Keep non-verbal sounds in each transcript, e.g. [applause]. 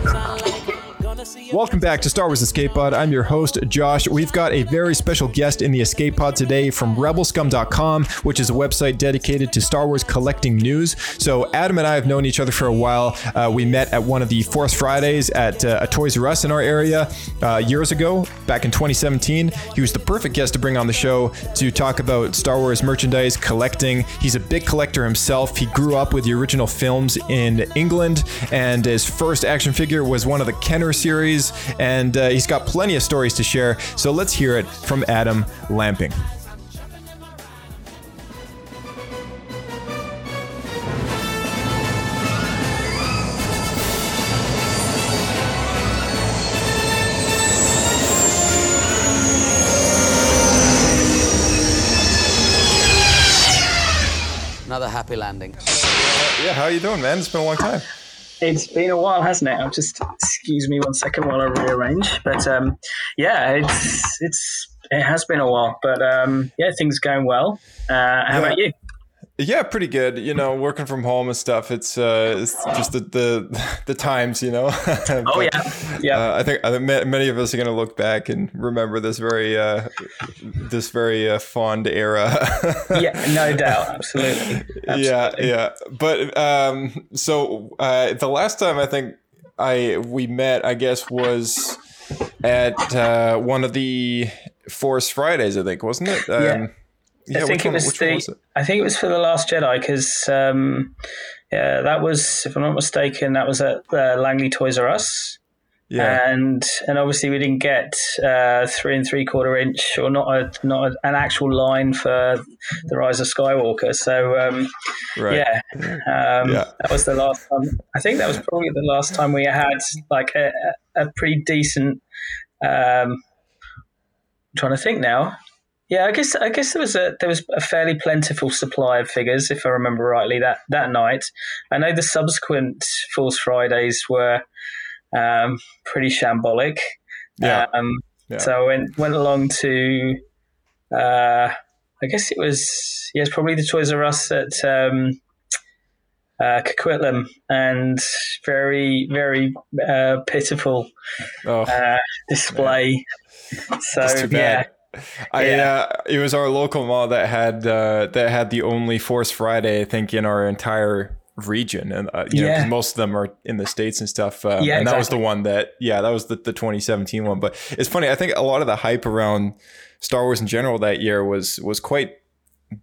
咱俩。Welcome back to Star Wars Escape Pod. I'm your host, Josh. We've got a very special guest in the Escape Pod today from rebelscum.com, which is a website dedicated to Star Wars collecting news. So, Adam and I have known each other for a while. Uh, we met at one of the Force Fridays at uh, a Toys R Us in our area uh, years ago, back in 2017. He was the perfect guest to bring on the show to talk about Star Wars merchandise, collecting. He's a big collector himself. He grew up with the original films in England, and his first action figure was one of the Kenner series, and uh, he's got plenty of stories to share. So let's hear it from Adam Lamping. Another happy landing. Yeah, how are you doing, man? It's been a long time. It's been a while, hasn't it? I'll just excuse me one second while I rearrange. But um, yeah, it's it's it has been a while, but um, yeah, things are going well. Uh, how about you? Yeah, pretty good. You know, working from home and stuff. It's uh, it's just the the, [laughs] the times, you know. [laughs] Oh yeah, yeah. Uh, I think I think many of us are going to look back and remember this very uh, this very uh, fond era. [laughs] yeah, no doubt, absolutely. yeah, absolutely. yeah. But um, so uh, the last time I think I we met, I guess, was at uh, one of the Force Fridays. I think wasn't it? Um, Yeah. Yeah, I think which it was the. one was it? I think it was for the Last Jedi because um, yeah, that was, if I'm not mistaken, that was at uh, Langley Toys R Us. Yeah. and and obviously we didn't get uh, three and three quarter inch or not a not a, an actual line for the Rise of Skywalker. So um, Right. yeah, um, Yeah. that was the last time. I think that was probably the last time we had like a, a a pretty decent. Um, I'm trying to think now. Yeah, I guess I guess there was a there was a fairly plentiful supply of figures, if I remember rightly that that night. I know the subsequent Force Fridays were um, pretty shambolic. Yeah. Um, Yeah. So I went went along to, uh, I guess it was yes, probably the Toys R Us at um, uh, Coquitlam, and very very uh, pitiful Oh, uh, display. that's So yeah. I Yeah. uh, it was our local mall that had uh, that had the only Force Friday I think in our entire region, and uh, you know, Yeah. most of them are in the states and stuff. Um, Yeah, and that was the one that yeah, that was the, the 2017 one. But it's funny. I think a lot of the hype around Star Wars in general that year was was quite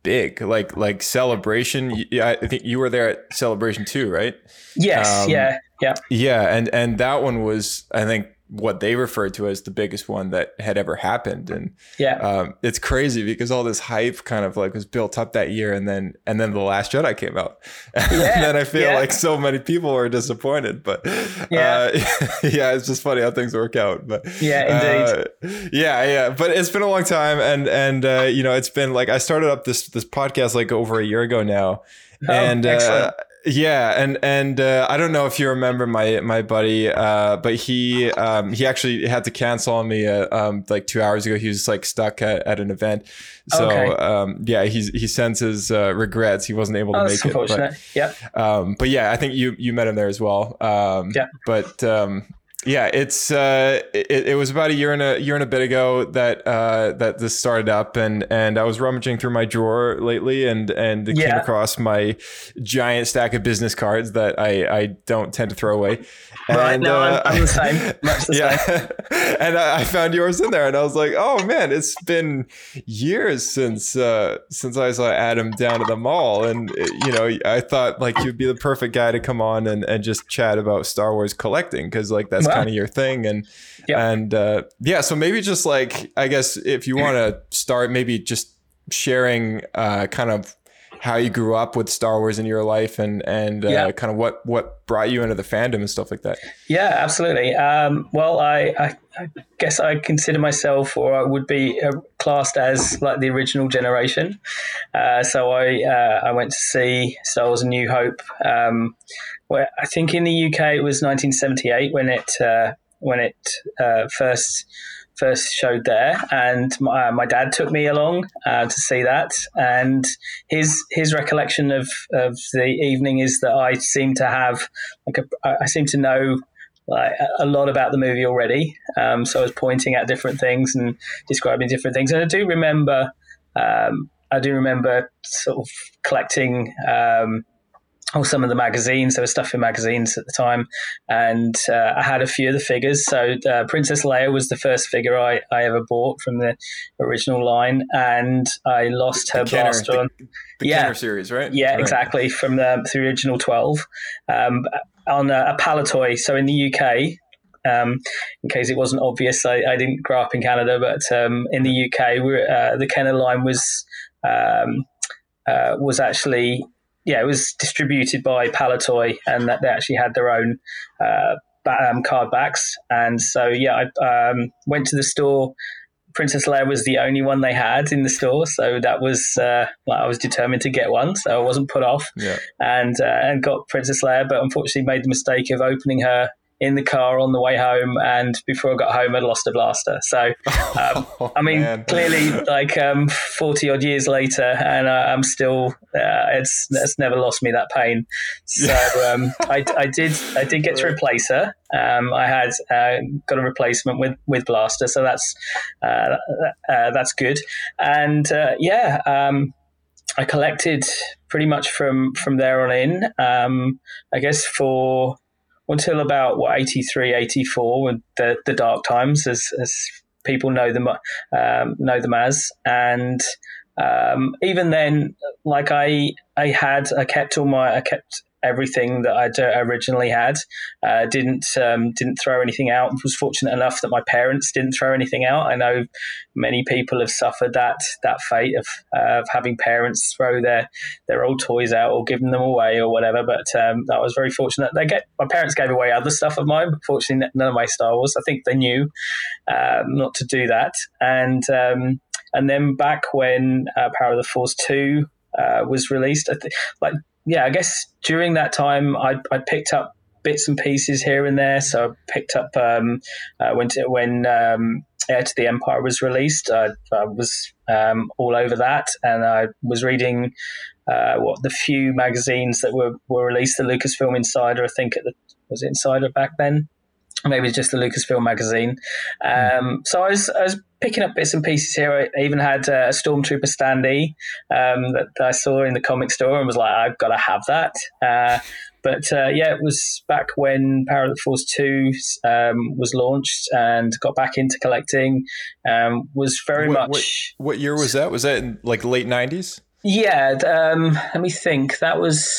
big. Like like celebration. Yeah, I think you were there at celebration too, right? yes, Um, yeah, yeah, Yeah, and and that one was I think what they referred to as the biggest one that had ever happened, and yeah. um, it's crazy because all this hype kind of like was built up that year, and then and then the Last Jedi came out, [laughs] and then I feel yeah. like so many people were disappointed. But Yeah. uh, [laughs] yeah, it's just funny how things work out. But Yeah, uh, yeah, yeah. But it's been a long time, and and uh, you know, it's been like I started up this this podcast like over a year ago now, Oh, and uh. Yeah, and and uh, I don't know if you remember my my buddy, uh, but he um, he actually had to cancel on me uh, um, like two hours ago. He was like stuck at, at an event, so Okay. um, yeah, he's he sends his uh, regrets. He wasn't able to Oh, make it. But, yeah, um, but yeah, I think you you met him there as well. Um, Yeah. But um, yeah, it's uh, it, it was about a year and a year and a bit ago that uh, that this started up, and and I was rummaging through my drawer lately, and and came across my giant stack of business cards that I I don't tend to throw away. [laughs] Right, And, no, I'm- uh, I'm the same, [laughs] much the yeah, [laughs] and I, I found yours in there, and I was like, "Oh man, it's been years since uh, since I saw Adam down at the mall." And uh, you know, I thought like you'd be the perfect guy to come on and, and just chat about Star Wars collecting because like that's Wow. kind of your thing. And Yeah. and uh, yeah, so maybe just like I guess if you want to start, maybe just sharing uh, kind of how you grew up with Star Wars in your life and and uh, Yeah. kind of what what brought you into the fandom and stuff like that. Yeah, absolutely. Um, well, I, I, I guess I consider myself, or I would be uh, classed as like the original generation. Uh, so I uh, I went to see Star Wars: A New Hope. Um, where I think in the UK it was 1978 when it uh, when it uh, first first showed there, and my, my dad took me along uh, to see that. And his his recollection of, of the evening is that I seem to have like a, I seem to know like a lot about the movie already. Um, so I was pointing at different things and describing different things, and I do remember. Um, I do remember sort of collecting um, oh, some of the magazines. There was stuff in magazines at the time, and uh, I had a few of the figures. So uh, Princess Leia was the first figure I, I ever bought from the original line, and I lost her Kenner, blaster the- on. The Yeah. Kenner series, right? Yeah, Right. exactly. From the, the original 12 um, on a, a Palitoy. So in the UK, um, in case it wasn't obvious, I, I didn't grow up in Canada, but um, in the UK, uh, the Kenner line was um, uh, was actually yeah, it was distributed by Palitoy, and that they actually had their own uh, ba- um, card backs. And so yeah, I um, went to the store. Princess Leia was the only one they had in the store, so that was uh, like I was determined to get one, so I wasn't put off Yeah. and uh, and got Princess Leia, but unfortunately made the mistake of opening her in the car on the way home, and before I got home, I'd lost a blaster. So, [laughs] um, I mean, man. clearly, like um, forty odd years later, and uh, I'm still uh, it's it's never lost me that pain. So um, I, I did I did get to replace her. Um, I had uh, got a replacement with with blaster, so that's uh, uh, that's good. And uh, yeah. Um, I collected pretty much from from there on in. Um, I guess for until about what 83, 84, with the the dark times, as as people know them um, know them as, and um, even then, like I I had I kept all my I kept everything that I originally had. Uh, didn't um, didn't throw anything out. Was fortunate enough that my parents didn't throw anything out. I know many people have suffered that that fate of, uh, of having parents throw their their old toys out or giving them away or whatever. But um, I was very fortunate. They get my parents gave away other stuff of mine. But fortunately, none of my Star Wars. I think they knew um, not to do that. And um, and then back when uh, Power of the Force two uh, was released, th- like yeah, I guess during that time I I picked up bits and pieces here and there. So I picked up um, uh, when to, when um, Heir to the Empire was released. I, I was um, all over that, and I was reading uh, what the few magazines that were, were released. The Lucasfilm Insider, I think, at the, was it Insider back then. Maybe just the Lucasfilm magazine. Um, so I was, I was picking up bits and pieces here. I even had uh, a Stormtrooper standee um, that I saw in the comic store and was like, I've got to have that. Uh, but uh, yeah, it was back when Power of the Force 2 um, was launched and got back into collecting. Um, was very What- much. What, what year was that? Was that in like late nineties? Yeah, um, let me think. That was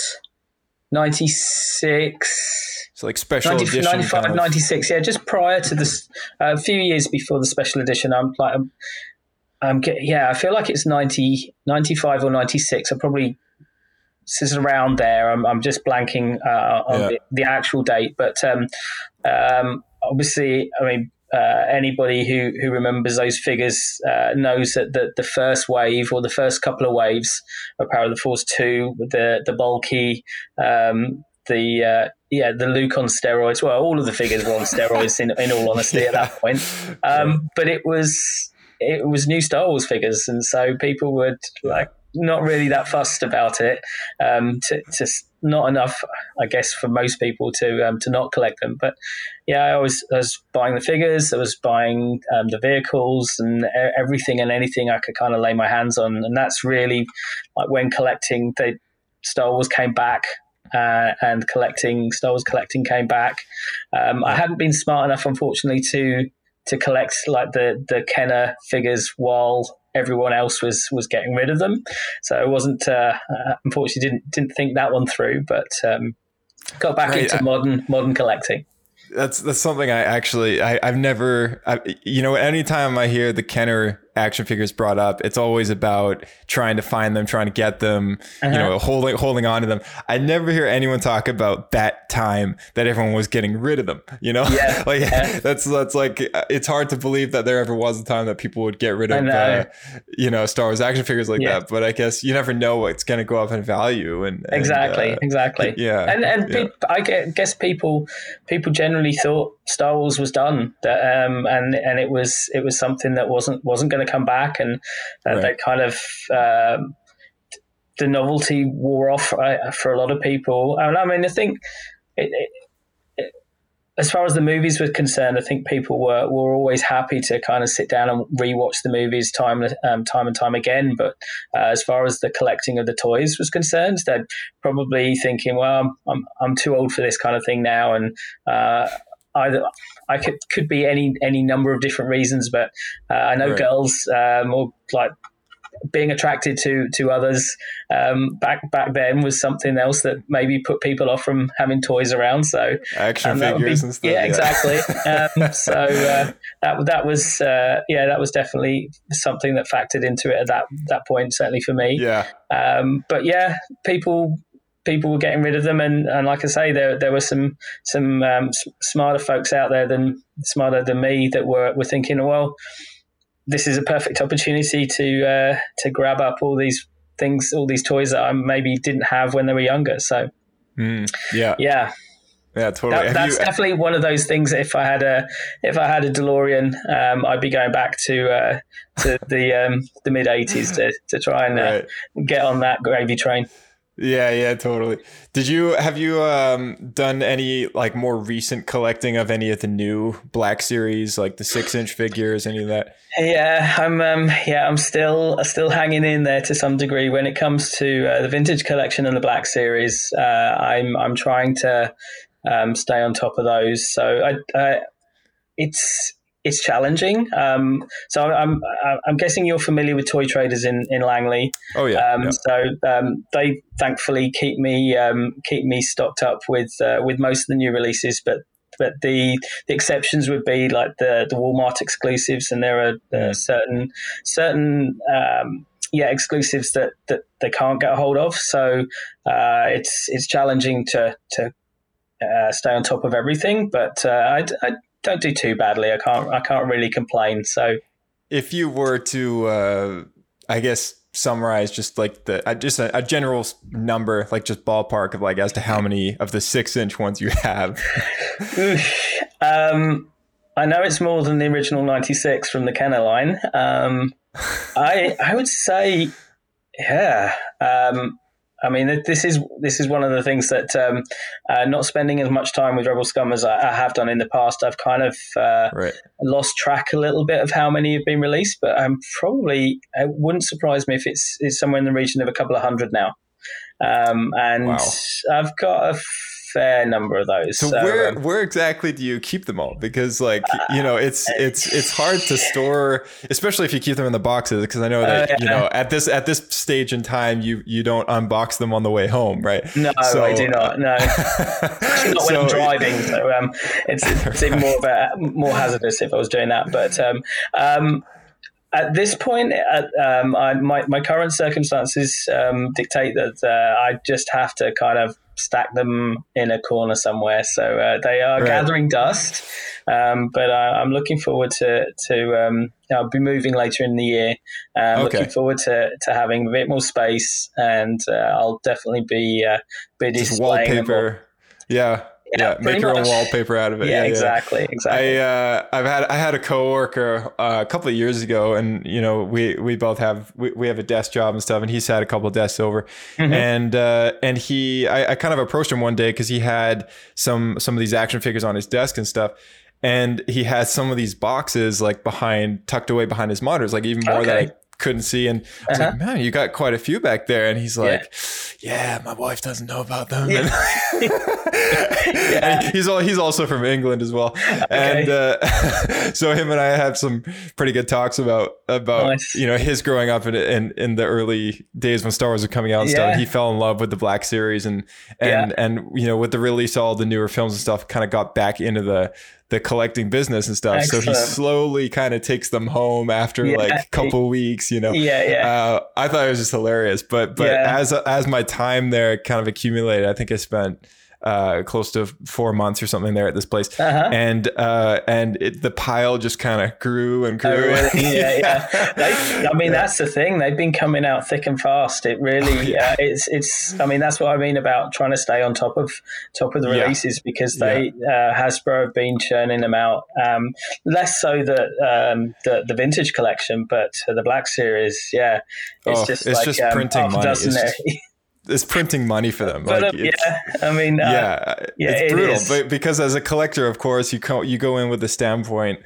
96. So like special 90, edition. 95, kind of- 96, yeah, just prior to this, uh, a few years before the special edition. I'm like, I'm, I'm yeah, I feel like it's 90, 95 or 96. I probably, this is around there. I'm, I'm just blanking uh, on Yeah. the, the actual date, but um, um, obviously, I mean, uh, anybody who, who remembers those figures uh, knows that the, the first wave or the first couple of waves of Power of the Force 2, with the, the bulky, um, the uh, yeah, the Luke on steroids. Well, all of the figures were on steroids. In, in all honesty, at that [laughs] point, um, but it was it was new Star Wars figures, and so people would like not really that fussed about it. Um, to, to not enough, I guess, for most people to um, to not collect them. But yeah, I was I was buying the figures, I was buying um, the vehicles, and everything and anything I could kind of lay my hands on, and that's really like when collecting. The Star Wars came back uh, and collecting Star Wars collecting came back. Um, I hadn't been smart enough, unfortunately, to to collect like the the Kenner figures while everyone else was was getting rid of them. So I wasn't uh, uh, unfortunately didn't didn't think that one through, but um, got back Right, into modern modern collecting. That's that's something I actually I, I've never I, you know anytime I hear the Kenner action figures brought up, it's always about trying to find them, trying to get them, you know, holding holding on to them. I never hear anyone talk about that time that everyone was getting rid of them. You know, Yeah. [laughs] like Yeah. that's that's like it's hard to believe that there ever was a time that people would get rid of, uh, you know, Star Wars action figures like Yeah. that. But I guess you never know what's going to go up in value. And, and, exactly uh, exactly yeah, and and yeah. I guess people people generally thought Star Wars was done that um and and it was it was something that wasn't wasn't going to come back and uh, Right. that kind of um, the novelty wore off uh, for a lot of people and I mean I think it, it, it, as far as the movies were concerned, I think people were, were always happy to kind of sit down and rewatch the movies time um, time and time again. But uh, as far as the collecting of the toys was concerned, they're probably thinking, "Well, I'm I'm too old for this kind of thing now," and uh, either I could could be any any number of different reasons. But uh, I know Right. girls um, or like being attracted to to others um, back back then was something else that maybe put people off from having toys around. So action um, figures be- and stuff. Yeah, exactly. [laughs] um, so uh, that that was uh, yeah, that was definitely something that factored into it at that that point. Certainly for me. Yeah. Um, but yeah, people people were getting rid of them, and, and like I say, there there were some some um, s- smarter folks out there than smarter than me that were were thinking, well, this is a perfect opportunity to uh, to grab up all these things, all these toys that I maybe didn't have when they were younger. So Mm, yeah. yeah, Yeah. Totally. that, that's you- definitely one of those things. If I had a if I had a DeLorean, um, I'd be going back to uh, to the um, the mid '80s to, to try and uh, Right. get on that gravy train. Yeah, yeah, totally. Did you have you um done any like more recent collecting of any of the new Black Series, like the six inch figures, any of that? Yeah, I'm um, yeah, I'm still still hanging in there to some degree when it comes to uh, the vintage collection and the Black Series. Uh, I'm I'm trying to um, stay on top of those. So I, it's it's challenging. Um, so I'm I'm guessing you're familiar with Toy Traders in, in Langley. Oh yeah, Um, yeah. So um, they thankfully keep me um, keep me stocked up with uh, with most of the new releases, but but the the exceptions would be like the the Walmart exclusives, and there are uh, certain certain um, yeah exclusives that, that they can't get a hold of. So uh, it's it's challenging to to uh, stay on top of everything, but uh, I, I don't do too badly. I can't I can't really complain. So If you were to, uh, I guess, summarize just like the uh, just a, a general number, like just ballpark of like as to how many of the six inch ones you have. [laughs] Um, I know it's more than the original 96 from the Kenner line. Um, [laughs] I I would say, yeah. Um, I mean, this is this is one of the things that um, uh, not spending as much time with Rebel Scum as I, I have done in the past. I've kind of uh, right. lost track a little bit of how many have been released, but I'm probably it wouldn't surprise me if it's, it's somewhere in the region of a couple of hundred now. Um, and Wow. I've got a fair number of those. So, So, where um, where exactly do you keep them all? Because like you know, it's it's it's hard to store, especially if you keep them in the boxes. Because I know that Uh, you know at this at this stage in time, you you don't unbox them on the way home, right? No, So- I do not. No, not when [laughs] So- I'm driving. So um, it's, it's even [laughs] more of a, more hazardous if I was doing that. But um, um, at this point, at, um, I, my my current circumstances um, dictate that uh, I just have to kind of stack them in a corner somewhere. So uh, they are Right. gathering dust. Um, but I, I'm looking forward to to um, I'll be moving later in the year. Um, Okay. Looking forward to, to having a bit more space, and uh, I'll definitely be uh, be displaying wallpaper. Yeah, Yeah, yeah. Make your own wallpaper out of it. Yeah, Yeah, exactly, exactly. I uh, I've had I had a coworker uh, a couple of years ago, and you know we we both have we, we have a desk job and stuff, and he's had a couple of desks over, Mm-hmm. and uh, and he I, I kind of approached him one day because he had some some of these action figures on his desk and stuff. And he has some of these boxes like behind, tucked away behind his monitors, like even more that I Okay. Couldn't see. And I was Uh-huh. like, man, you got quite a few back there. And he's like, yeah, my wife doesn't know about them. And- [laughs] [laughs] and he's all, he's also from England as well. [laughs] And uh, so him and I had some pretty good talks about about Nice. you know his growing up in, in in the early days when Star Wars was coming out and stuff. He fell in love with the Black Series and and Yeah. and you know with the release of all the newer films and stuff, kind of got back into the the collecting business and stuff. So he slowly kind of takes them home after Yeah. like a couple weeks, you know. Yeah, yeah. Uh, I thought it was just hilarious, but but Yeah. as as my time there kind of accumulated, I think I spent uh, close to four months or something there at this place, Uh-huh. and uh, and it, the pile just kind of grew and grew. Oh, really? [laughs] Yeah, yeah. They, I mean, that's the thing. They've been coming out thick and fast. It really, uh, it's, it's. I mean, that's what I mean about trying to stay on top of top of the Yeah. releases because they uh, Hasbro have been churning them out. Um, less so the um, the the vintage collection, but the Black Series, yeah, it's Oh, just it's like just um, printing money. dozen It's there. [laughs] it's printing money for them. but Like, um, yeah, I mean, uh, yeah, yeah, it's it brutal. is. But because as a collector, of course, you co- you go in with the standpoint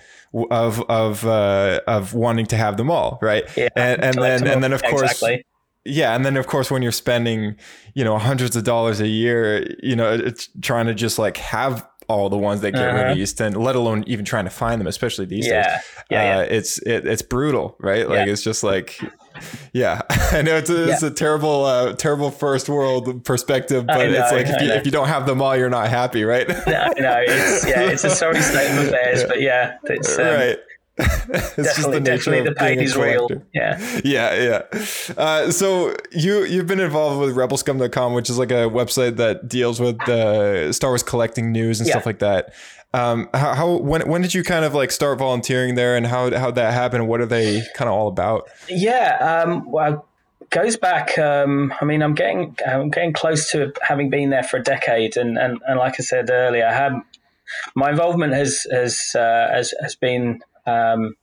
of of uh, of wanting to have them all, right? yeah, and and then and then of course, exactly. yeah, and then of course, when you're spending, you know, hundreds of dollars a year, you know, it's trying to just like have all the ones that get Uh-huh. released, and let alone even trying to find them, especially these days. Yeah, yeah, uh, yeah. it's it, it's brutal, right? Like Yeah. it's just like, yeah, [laughs] I know it's a, it's a terrible, uh, terrible first world perspective, but it's like if you, if you don't have them all, you're not happy, right? No, no, it's yeah, it's a [laughs] sorry state of affairs, but yeah, it's um, right. [laughs] it's just the definitely of the a is real. Yeah. Yeah, yeah. Uh, so you you've been involved with rebelscum.com, which is like a website that deals with uh, Star Wars collecting news and Yeah. stuff like that. Um, how, how when when did you kind of like start volunteering there, and how how that happen, what are they kind of all about? Yeah, um, well, it goes back. Um, I mean, I'm getting I'm getting close to having been there for a decade, and, and, and like I said earlier, I had my involvement has has uh, has, has been. Um,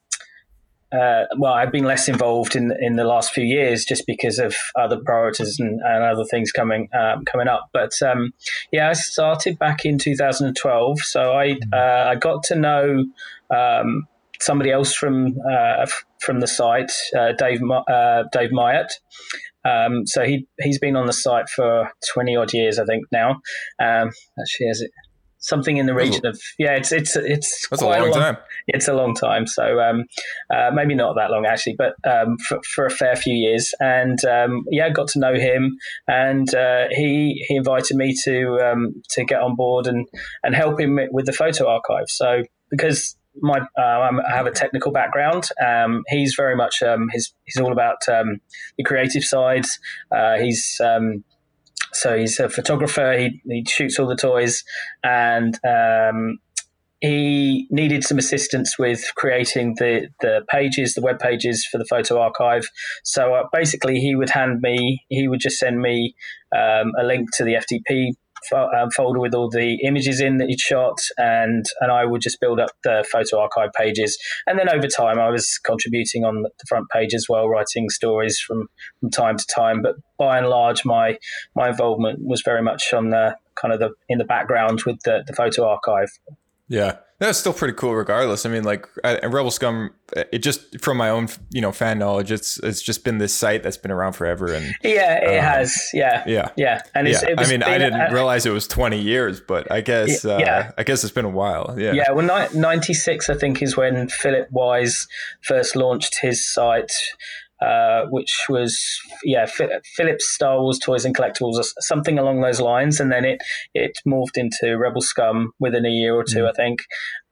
uh, well, I've been less involved in in the last few years just because of other priorities and, and other things coming um, coming up. But um, yeah, I started back in 2012, so I uh, I got to know um, somebody else from uh, from the site, uh, Dave uh, Dave Myatt. Um, so he he's been on the site for 20 odd years, I think now. Um, actually, has it something in the region of yeah, it's it's it's That's a quite long time. it's a long time. So um, uh, maybe not that long actually, but um, for, for a fair few years. And um, yeah, I got to know him, and uh, he he invited me to um, to get on board and and help him with the photo archive. So because my uh, I'm, I have a technical background, um, he's very much um, he's he's all about um, the creative side. Uh, he's um, so he's a photographer. He, he shoots all the toys, and um, he needed some assistance with creating the, the pages, the web pages for the photo archive. So uh, basically, he would hand me, he would just send me um, a link to the FTP um, folder with all the images in that he'd shot, and and I would just build up the photo archive pages. And then over time, I was contributing on the front page as well, writing stories from, from time to time. But by and large, my my involvement was very much on the kind of the in the background with the, the photo archive. Yeah, that's still pretty cool. Regardless, I mean, like Rebel Scum, it just from my own you know fan knowledge, it's it's just been this site that's been around forever, and Yeah, it Um, has. Yeah, yeah. yeah, and it's, yeah, it was I mean, I didn't uh, realize it was 20 years, but I guess, Y- uh, yeah. I guess it's been a while. Yeah. Yeah, well, ni- 96, I think, is when Philip Wise first launched his site, uh, which was, yeah, Phi- Philip's Star Wars Toys and Collectibles, or something along those lines. And then it, it morphed into Rebel Scum within a year or two, I think.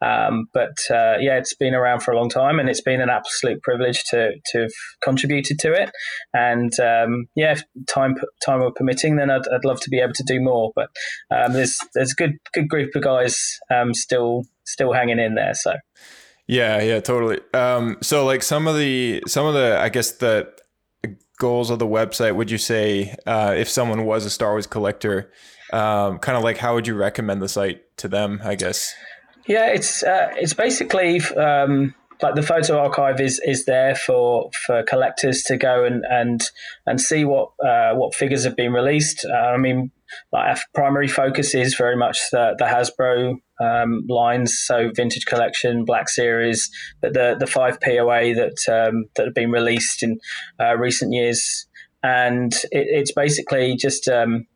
Um, but uh, yeah, it's been around for a long time, and it's been an absolute privilege to, to have contributed to it. And um, yeah, if time time were permitting, then I'd, I'd love to be able to do more. But um, there's there's a good good group of guys um, still still hanging in there. So Yeah, yeah, totally. Um, so like some of the some of the I guess the goals of the website, would you say uh, if someone was a Star Wars collector, um, kind of like how would you recommend the site to them? I guess. yeah, it's uh, it's basically um, like the photo archive is is there for for collectors to go and and and see what uh, what figures have been released. Uh, I mean, our primary focus is very much the the Hasbro um, lines, so vintage collection, Black Series, but the the five POA that um, that have been released in uh, recent years, and it, it's basically just. Um,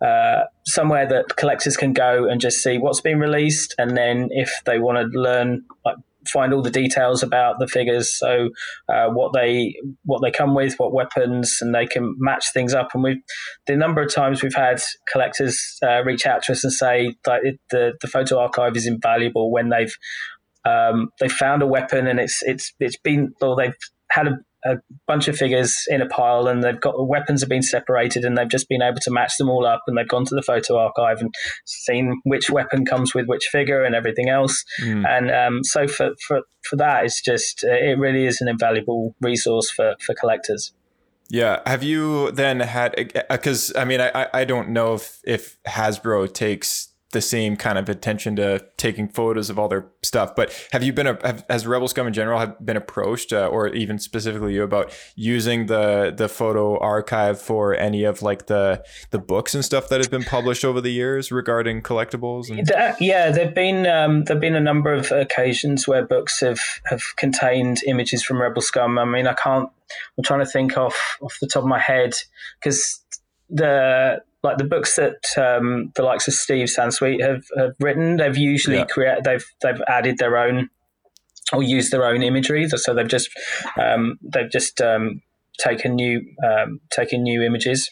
uh, somewhere that collectors can go and just see what's been released, and then if they want to learn like find all the details about the figures, so uh, what they what they come with, what weapons, and they can match things up. And we, the number of times we've had collectors uh, reach out to us and say that it, the the photo archive is invaluable when they've um, they found a weapon and it's it's it's been or they've had a, a bunch of figures in a pile and they've got the weapons have been separated and they've just been able to match them all up and they've gone to the photo archive and seen which weapon comes with which figure and everything else mm. and um, so for, for for that it's just it really is an invaluable resource for for collectors yeah. Have you then had because I mean I I don't know if if Hasbro takes the same kind of attention to taking photos of all their stuff. But have you been a have, has Rebel Scum in general have been approached, uh, or even specifically you about using the the photo archive for any of like the the books and stuff that have been published over the years regarding collectibles? And- yeah, there've been um, there've been a number of occasions where books have have contained images from Rebel Scum. I mean, I can't. I'm trying to think off off the top of my head because the like the books that um, the likes of Steve Sansweet have, have written, they've usually yeah. create they've they've added their own or used their own imagery. So they've just um, they've just um, taken new um, taken new images.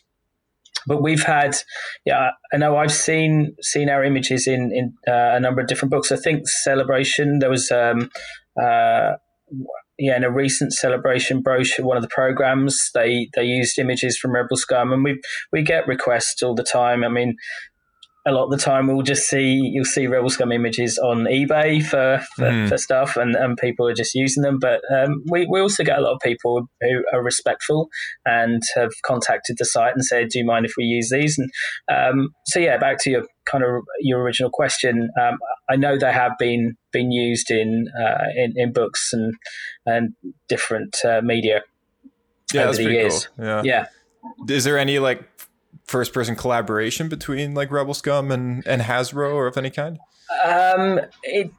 But we've had, yeah, I know I've seen seen our images in in uh, a number of different books. I think Celebration there was um, uh, yeah, in a recent celebration brochure, one of the programs, they they used images from Rebel Scum, and we we get requests all the time. I mean, a lot of the time we'll just see you'll see Rebel Scum images on eBay for for, mm. for stuff, and, and people are just using them. But um, we we also get a lot of people who are respectful and have contacted the site and said, "Do you mind if we use these?" And um, so yeah, back to your kind of your original question. Um, I know they have been been used in uh, in, in books and and different uh, media yeah, over the years. Cool. Yeah. yeah. Is there any like first person collaboration between like Rebel Scum and, and Hasbro or of any kind? Um, it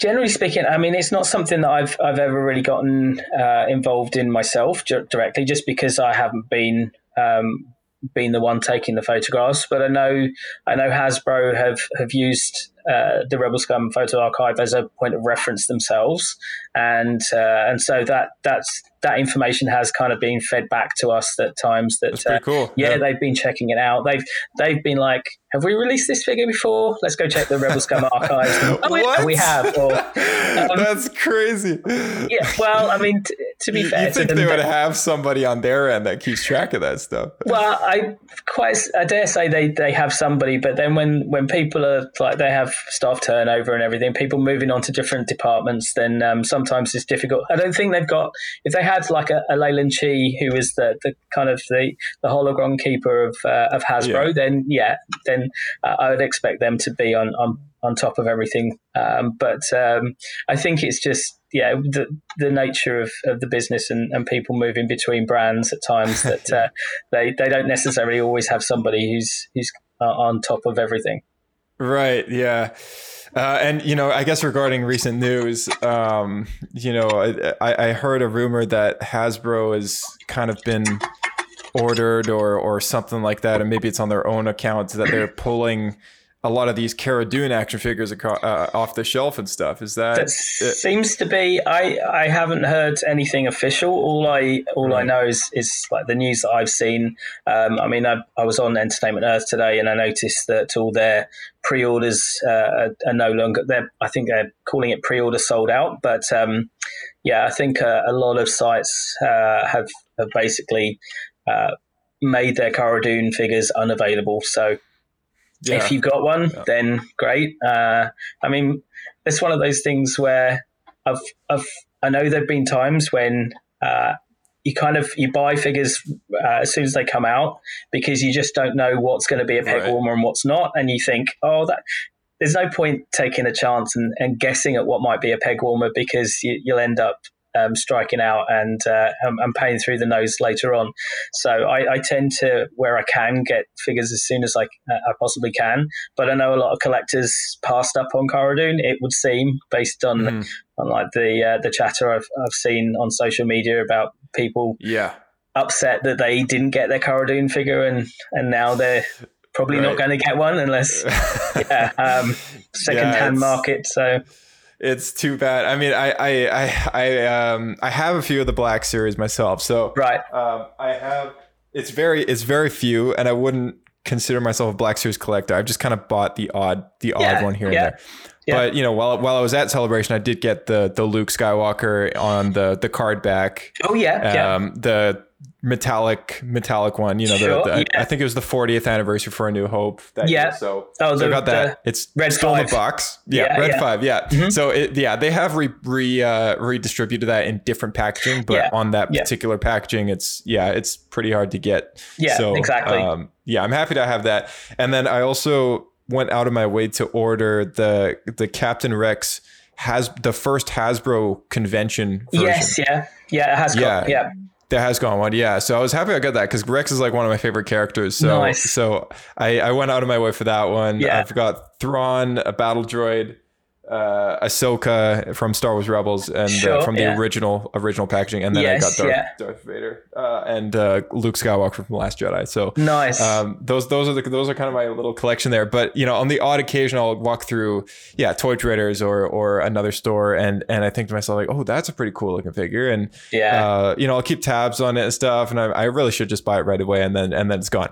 generally speaking, I mean, it's not something that I've I've ever really gotten uh, involved in myself directly, just because I haven't been um, been the one taking the photographs. But I know I know Hasbro have have used uh, the Rebel Scum photo archive as a point of reference themselves, and uh, and so that that's that information has kind of been fed back to us at times. That that's pretty cool. Yeah, yeah, they've been checking it out. They've they've been like, have we released this figure before? Let's go check the Rebel Scum [laughs] archives. oh, what? we have. Or, [laughs] um, that's crazy. Yeah. Well, I mean, t- to be you, fair, you think they would have somebody on their end that keeps track of that stuff? Well, I quite I dare say they they have somebody, but then when when people are like they have staff turnover and everything, people moving on to different departments, then um, sometimes it's difficult. I don't think they've got if they had like a, a Leland Chee who was the, the kind of the, the Holocron keeper of uh, of Hasbro, yeah. then yeah, then uh, I would expect them to be on on, on top of everything. Um, but um, I think it's just yeah the the nature of, of the business and, and people moving between brands at times that [laughs] uh, they they don't necessarily always have somebody who's who's uh, on top of everything. Right. Yeah. Uh, and you know, I guess regarding recent news, um, you know, I, I heard a rumor that Hasbro has kind of been ordered or or something like that, and maybe it's on their own account that they're pulling a lot of these Cara Dune action figures uh, off the shelf and stuff. Is that? That seems to be. I I haven't heard anything official. All I all right. I know is is like the news that I've seen. Um, I mean, I, I was on Entertainment Earth today, and I noticed that all their pre-orders uh, are, are, no longer. They're I think they're calling it pre-order sold out, but um, yeah, I think uh, a lot of sites uh, have have basically uh, made their Cara Dune figures unavailable. So yeah. If you've got one, yeah. then great. Uh, I mean, it's one of those things where I've, I've, I know there've been times when uh, you kind of you buy figures uh, as soon as they come out because you just don't know what's going to be a peg right. warmer and what's not, and you think, oh, that there's no point taking a chance and, and guessing at what might be a peg warmer because you, you'll end up um, striking out and, uh, and paying through the nose later on. So I, I, tend to, where I can, get figures as soon as I, uh, I possibly can. But I know a lot of collectors passed up on Cara Dune. It would seem based on, mm. on like the uh, the chatter I've, I've seen on social media about people yeah upset that they didn't get their Cara Dune figure and and now they're probably right. not going to get one unless [laughs] yeah um, second hand yeah, market. So it's too bad. I mean, I I I I um I have a few of the Black Series myself, so Right. Um, I have. It's very it's very few, and I wouldn't consider myself a Black Series collector. I've just kind of bought the odd the odd Yeah, one here yeah, and there. yeah. But you know, while while I was at Celebration, I did get the the Luke Skywalker on the the card back. Oh yeah, yeah. Um, the metallic metallic one. You know, Sure, the, the yeah. I think it was the 40th anniversary for A New Hope. That Yeah. year, so Oh, so I got that. it's Red still in the box. Yeah, Yeah, Red yeah. Mm-hmm. Five. Yeah. So it, yeah, they have re, re uh, redistributed that in different packaging, but on that particular packaging, it's yeah, it's pretty hard to get. Yeah, so, exactly. Um, yeah, I'm happy to have that. And then I also went out of my way to order the the Captain Rex has the first Hasbro convention version. yes, yeah, yeah. It has Yeah. yeah. That has gone one, yeah. So I was happy I got that because Rex is like one of my favorite characters. So Nice. so I, I went out of my way for that one. Yeah. I've got Thrawn, a battle droid, uh, Ahsoka from Star Wars Rebels, and Sure, uh, from the yeah. original original packaging, and then Yes, I got Darth, yeah. Darth Vader uh, and uh, Luke Skywalker from The Last Jedi. So Nice. um, those those are the those are kind of my little collection there. But you know, on the odd occasion, I'll walk through yeah Toy Traders or or another store, and and I think to myself like, oh, that's a pretty cool looking figure, and Yeah. uh, you know, I'll keep tabs on it and stuff, and I, I really should just buy it right away, and then and then it's gone.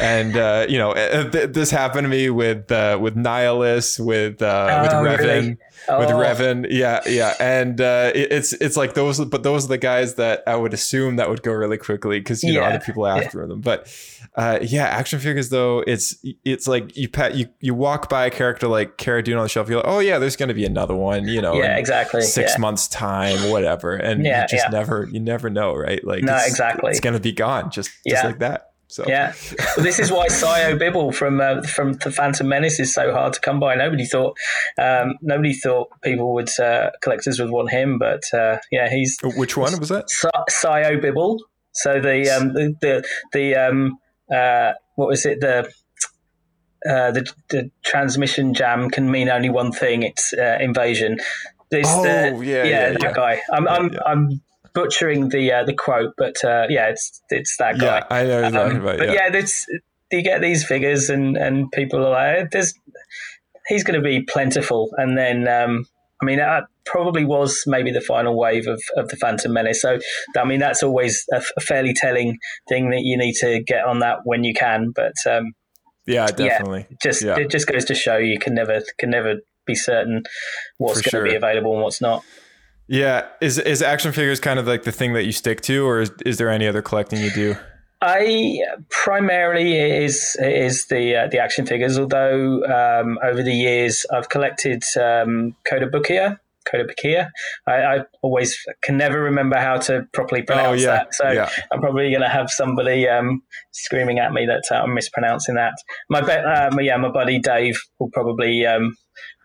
And uh, you know, uh, th- this happened to me with uh, with Nihilus, with uh, with Oh, Revan, really? with Oh. Revan, yeah, yeah, and uh, it, it's it's like those, but those are the guys that I would assume that would go really quickly because you know other people after them. But uh, yeah, action figures though, it's it's like you pat you you walk by a character like Cara Dune on the shelf, you're like, oh yeah, there's gonna be another one, you know, yeah, in exactly. Six yeah. months time, whatever, and Yeah, you just yeah. never you never know, right? Like No, it's, exactly. it's gonna be gone just just Yeah. like that. So Yeah, well, this is why Sio Bibble from uh, from the Phantom Menace is so hard to come by. Nobody thought, um, nobody thought people would uh, collectors would want him, but uh, yeah, he's which one was that? Si- Sio Bibble. So the um, the the, the um, uh, what was it the uh, the, the transmission jam can mean only one thing. It's uh, invasion. Oh, the, yeah, yeah, that yeah. guy. I'm I'm, yeah. I'm butchering the uh, the quote, but uh, yeah, it's it's that guy. Yeah, I know you're Um, about. but Yeah. yeah, you get these figures, and and people are like, "There's he's going to be plentiful," and then um, I mean, that probably was maybe the final wave of, of the Phantom Menace. So I mean, that's always a, fairly telling thing that you need to get on that when you can. But um, yeah, definitely. just Yeah. it just goes to show you can never can never be certain what's For going to be available and what's not. Yeah, is is action figures kind of like the thing that you stick to, or is, is there any other collecting you do? I primarily is is the uh, the action figures. Although um, over the years I've collected um, Kotobukiya. Kotobukiya. I, I always can never remember how to properly pronounce Oh, yeah, that. So yeah. I'm probably going to have somebody um, screaming at me that uh, I'm mispronouncing that. My bet, um, yeah, my buddy Dave will probably um,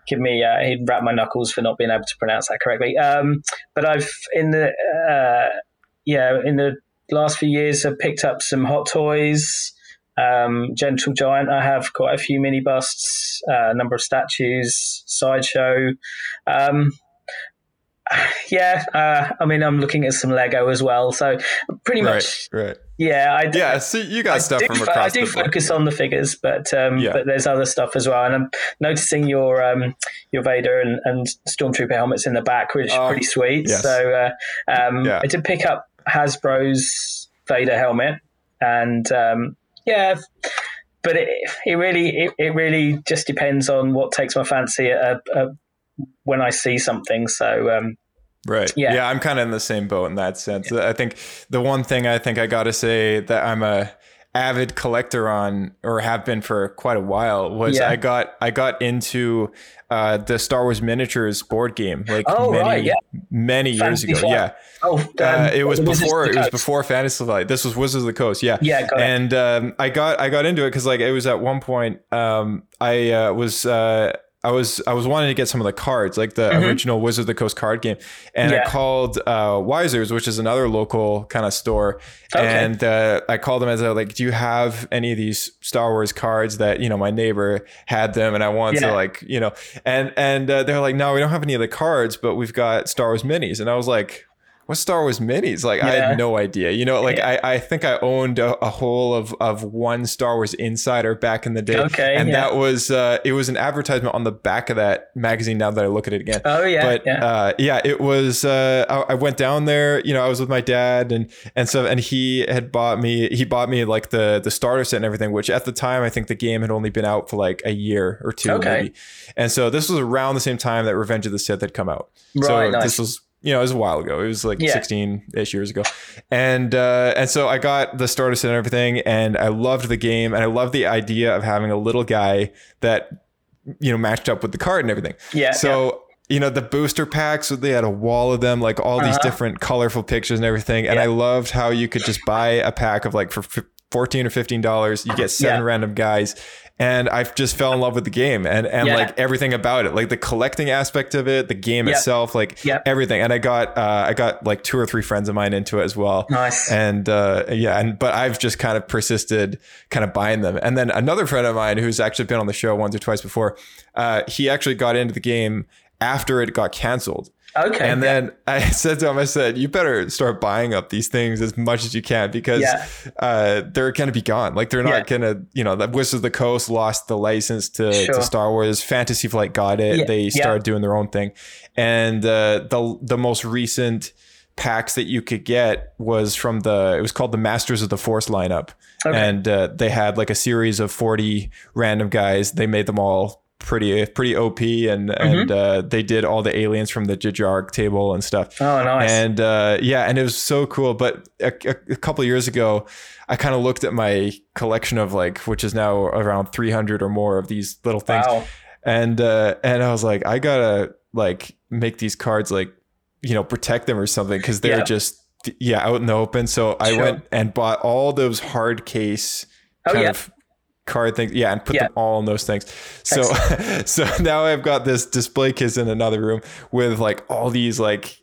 give me uh, he'd wrap my knuckles for not being able to pronounce that correctly. Um, but I've in the uh, yeah in the last few years I've picked up some Hot Toys. Um, Gentle Giant. I have quite a few mini busts, uh, a number of statues, sideshow. Um, [sighs] yeah, uh, I mean, I'm looking at some Lego as well. So pretty much, Right, right. Yeah, I do, Yeah, see, you got I stuff do, from across I do the board. focus on the figures, but um, Yeah. but there's other stuff as well. And I'm noticing your um, your Vader and, and Stormtrooper helmets in the back, which is are pretty sweet. yes. So uh, um, Yeah. I did pick up Hasbro's Vader helmet, and um, yeah, but it, it really it, it really just depends on what takes my fancy uh, uh, when I see something. So um, Right. Yeah. Yeah. I'm kind of in the same boat in that sense. I think the one thing I think I got to say that I'm a avid collector on or have been for quite a while was Yeah. I got I got into uh, the Star Wars miniatures board game like Oh, many right, yeah. many years Fantasy ago. Flight. Yeah. oh, um, Uh, it was before it was before Fantasy Flight. This was Wizards of the Coast, yeah. Yeah, got and um, I got I got into it because like it was at one point um, I uh, was uh, I was I was wanting to get some of the cards like the original Wizards of the Coast card game, and I Mm-hmm. Called uh, Wisers, which is another local kind of store, Okay. and uh, I called them as I like, do you have any of these Star Wars cards that you know my neighbor had them, and I wanted Yeah. to like you know, and and uh, they're like, no, we don't have any of the cards, but we've got Star Wars minis, and I was like what's Star Wars minis? Like I had no idea. You know, like Yeah. I, I think I owned a, a whole of of one Star Wars Insider back in the day. Okay, and yeah. that was uh, it was an advertisement on the back of that magazine. Now that I look at it again, Oh yeah, but yeah. uh, yeah, it was. Uh, I, I went down there. You know, I was with my dad, and and so and he had bought me. He bought me like the the starter set and everything. Which at the time, I think the game had only been out for like a year or two, Okay. maybe. And so this was around the same time that Revenge of the Sith had come out. so Right, nice. this was you know it was a while ago. It was like Yeah. 16 ish years ago, and uh, and so I got the starter set and everything, and I loved the game, and I loved the idea of having a little guy that you know matched up with the card and everything. Yeah, So you know the booster packs, they had a wall of them, like all these Uh-huh. different colorful pictures and everything, and I loved how you could just buy a pack of like for. 14 or 15 dollars you get seven Yeah. random guys and i just fell in love with the game and and Yeah. like everything about it like the collecting aspect of it the game Yep. itself like Yep. everything and i got uh i got like two or three friends of mine into it as well Nice. and uh yeah and but i've just kind of persisted kind of buying them and then another friend of mine who's actually been on the show once or twice before uh he actually got into the game after it got canceled okay. and yeah. then I [laughs] said to him, I said, you better start buying up these things as much as you can because Yeah. uh, they're going to be gone. Like they're not Yeah. going to, you know, the Wizards of the Coast lost the license to, Sure. to Star Wars. Fantasy Flight got it. They started doing their own thing. And uh, the the most recent packs that you could get was from the, it was called the Masters of the Force lineup. Okay. And uh, they had like a series of 40 random guys. They made them all pretty pretty OP and Mm-hmm. and uh, they did all the aliens from the dejarik table and stuff. Oh, nice. And uh, yeah, and it was so cool. But a, a, couple of years ago, I kind of looked at my collection of like, which is now around 300 or more of these little things, Wow. and uh, and I was like, I gotta like make these cards like, you know, protect them or something because they're Yeah. just yeah out in the open. So I Sure. went and bought all those hard case Oh, kind yeah. of card things yeah and put Yeah. them all in those things so [laughs] so now i've got this display case in another room with like all these like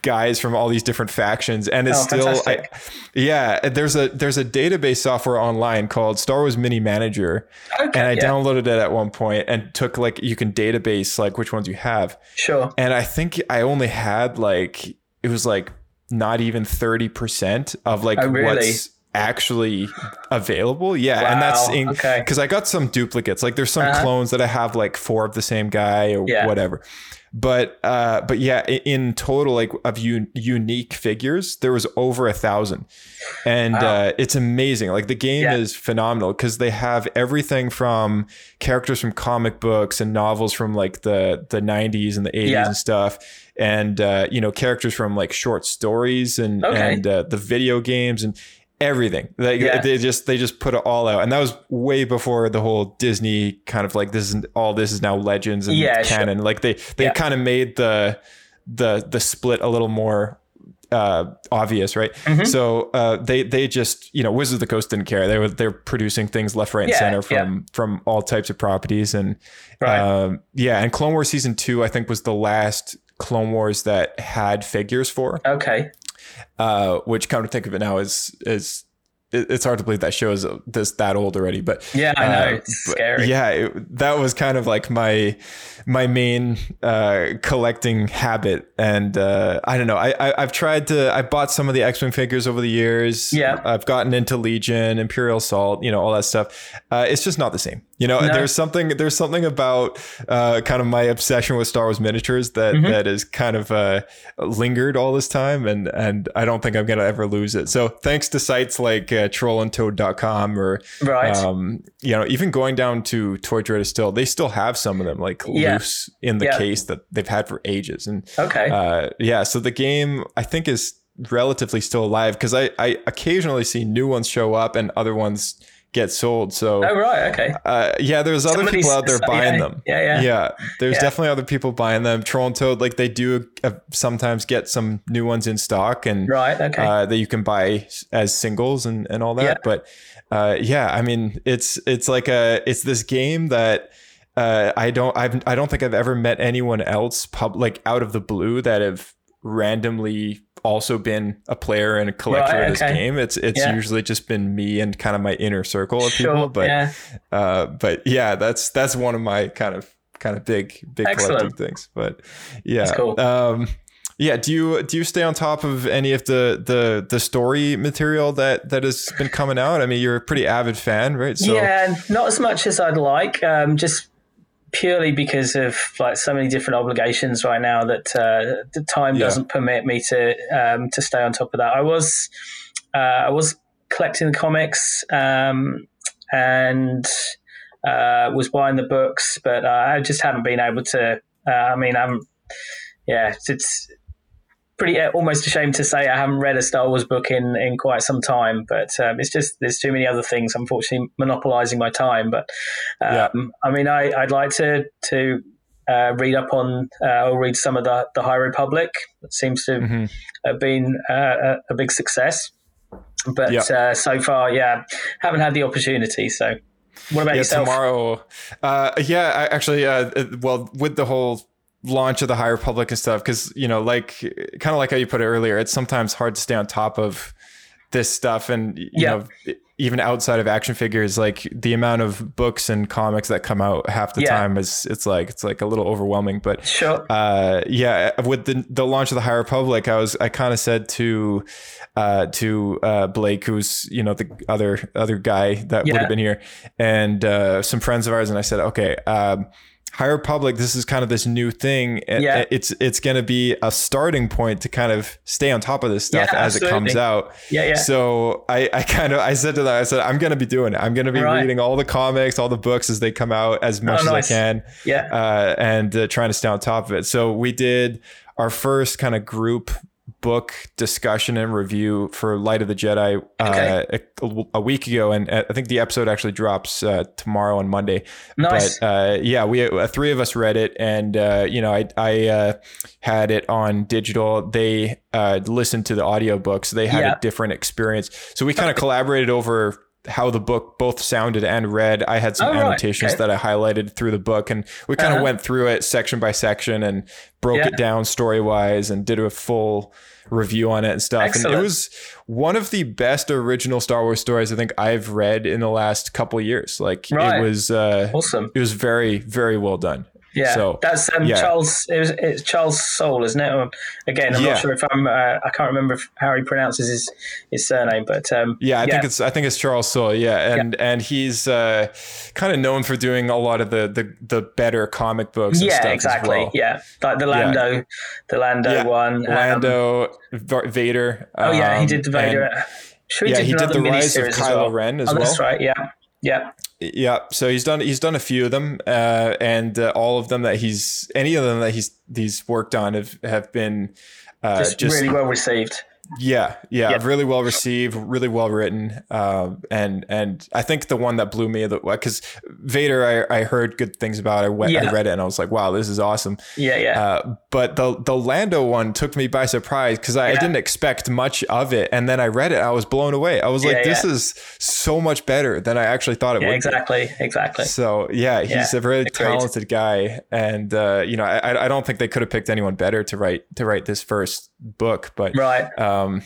guys from all these different factions and it's Oh, still I, yeah there's a there's a database software online called star wars mini manager Okay. and i yeah. downloaded it at one point and took like you can database like which ones you have Sure. and i think i only had like it was like not even 30% of like Oh, really? what's actually available yeah and that's Wow, in okay. because i got some duplicates like there's some Uh-huh. clones that i have like four of the same guy or Yeah. whatever but uh but yeah in total like of un- unique figures there was over a thousand and Wow. uh it's amazing like the game Yeah. is phenomenal because they have everything from characters from comic books and novels from like the the 90s and the 80s Yeah. and stuff and uh you know characters from like short stories and Okay. and uh, the video games and everything like Yeah. they just they just put it all out and that was way before the whole disney kind of like this is all this is now legends and Yeah, sure. canon like they they Yeah. kind of made the the the split a little more uh, obvious, right? Mm-hmm. So uh, they they just you know Wizards of the Coast didn't care. They were they're producing things left, right, and Yeah, center from from all types of properties, and Right. um, yeah, and Clone Wars season two I think was the last Clone Wars that had figures for, Okay. Uh, which come to think of it now is is it's hard to believe that show is this that old already, but Yeah, I know. uh, it's scary. Yeah, it, that was kind of like my my main uh, collecting habit, and uh, I don't know. I, I I've tried to. I bought some of the X Wing figures over the years. Yeah. I've gotten into Legion, Imperial Assault, you know, all that stuff. Uh, it's just not the same. You know, No. there's something there's something about uh, kind of my obsession with Star Wars miniatures that Mm-hmm. that is kind of uh, lingered all this time, and and I don't think I'm gonna ever lose it. So thanks to sites like uh, trollandtoad.com or Right. um, you know, even going down to Toy Trader still, they still have some of them like Yeah. loose in the Yeah. case that they've had for ages. And Okay. uh, yeah, so the game I think is relatively still alive because I, I occasionally see new ones show up and other ones get sold. So oh, right. Okay. uh, yeah, there's other Somebody's- people out there buying yeah, them. yeah, yeah. there's Yeah. definitely other people buying them. Troll and Toad, like they do uh, sometimes get some new ones in stock and Right. Okay. uh, that you can buy as singles and, and all that. Yeah. But uh, yeah, I mean, it's it's like a it's this game that uh, I don't I've I don't think I've ever met anyone else pub like out of the blue that have randomly also been a player and a collector Right, of this okay. game. It's it's Yeah. usually just been me and kind of my inner circle of Sure, people. But yeah. uh, but yeah, that's that's one of my kind of kind of big big Excellent. collecting things. But yeah, That's cool. um, Yeah. Do you do you stay on top of any of the the the story material that that has been coming out? I mean, you're a pretty avid fan, right? So, yeah, not as much as I'd like. Um, just purely because of like so many different obligations right now that uh, the time yeah. doesn't permit me to um, to stay on top of that. I was uh, I was collecting the comics um, and uh, was buying the books, but uh, I just haven't been able to. Uh, I mean, I'm yeah, it's pretty uh, almost ashamed to say I haven't read a Star Wars book in, in quite some time, but um, it's just there's too many other things, unfortunately, monopolizing my time. But um, yeah. I mean, I, would like to to uh, read up on uh, or read some of the the High Republic. It seems to mm-hmm. have been uh, a, big success, but yeah. Uh, so far, yeah, haven't had the opportunity. So. What about yeah, yourself? Tomorrow, uh, yeah, I actually, well, with the whole launch of the High Republic and stuff because you know like kind of like how you put it earlier it's sometimes hard to stay on top of this stuff and you yeah. know even outside of action figures like the amount of books and comics that come out half the yeah. time is it's like it's like a little overwhelming but sure. uh yeah with the the launch of the high republic i was i kind of said to uh to uh blake who's you know the other other guy that yeah. would have been here and uh some friends of ours and i said okay um High Republic, this is kind of this new thing. Yeah. It's it's going to be a starting point to kind of stay on top of this stuff yeah, as it comes out. Yeah, yeah. So I, I kind of I said to them, I said I'm going to be doing it. I'm going to be right. reading all the comics, all the books as they come out as much oh, nice. as I can. Yeah. Uh, and uh, trying to stay on top of it. So we did our first kind of group book discussion and review for Light of the Jedi uh, okay. a, a, week ago, and uh, I think the episode actually drops uh, tomorrow on Monday. Nice. But uh, yeah, we uh, three of us read it, and uh, you know, I I had it on digital. They listened to the audiobook, so they had yeah. a different experience. So we kind of collaborated over how the book both sounded and read. I had some oh, annotations right. okay. that I highlighted through the book, and we kind of uh-huh. went through it section by section and broke yeah. it down story wise and did a full review on it and stuff. Excellent. And it was one of the best original Star Wars stories I think I've read in the last couple years. Like right. it was uh, awesome. It was very very well done. Yeah, so, that's um, yeah. Charles. It was, it's Charles Soule, isn't it? Um, again, I'm yeah. not sure if I'm. Uh, I can't remember how he pronounces his his surname, but um, yeah, I yeah. think it's I think it's Charles Soule. Yeah, and and he's uh, kind of known for doing a lot of the the, the better comic books. yeah, exactly. Well. Yeah, like the Lando, the Lando one. Um, Lando, Vader. Oh yeah, he did the Vader. And, sure he yeah, did he did the rise of Kylo well. Ren as oh, well. That's right. Yeah, yeah. Yeah, so he's done he's done a few of them, uh, and uh, all of them that he's any of them that he's he's worked on have have been uh, just, just really well received. Yeah, yeah, yep. really well received, really well written, uh, and and I think the one that blew me the because Vader, I, I heard good things about. I went, yeah. I read it, and I was like, wow, this is awesome. Yeah, yeah. Uh, but the the Lando one took me by surprise because I, yeah. I, didn't expect much of it, and then I read it, I was blown away. I was like, this is so much better than I actually thought it would. Exactly, be. exactly. So yeah, he's a very Agreed. talented guy, and uh, you know, I I don't think they could have picked anyone better to write to write this first book, but right. Um,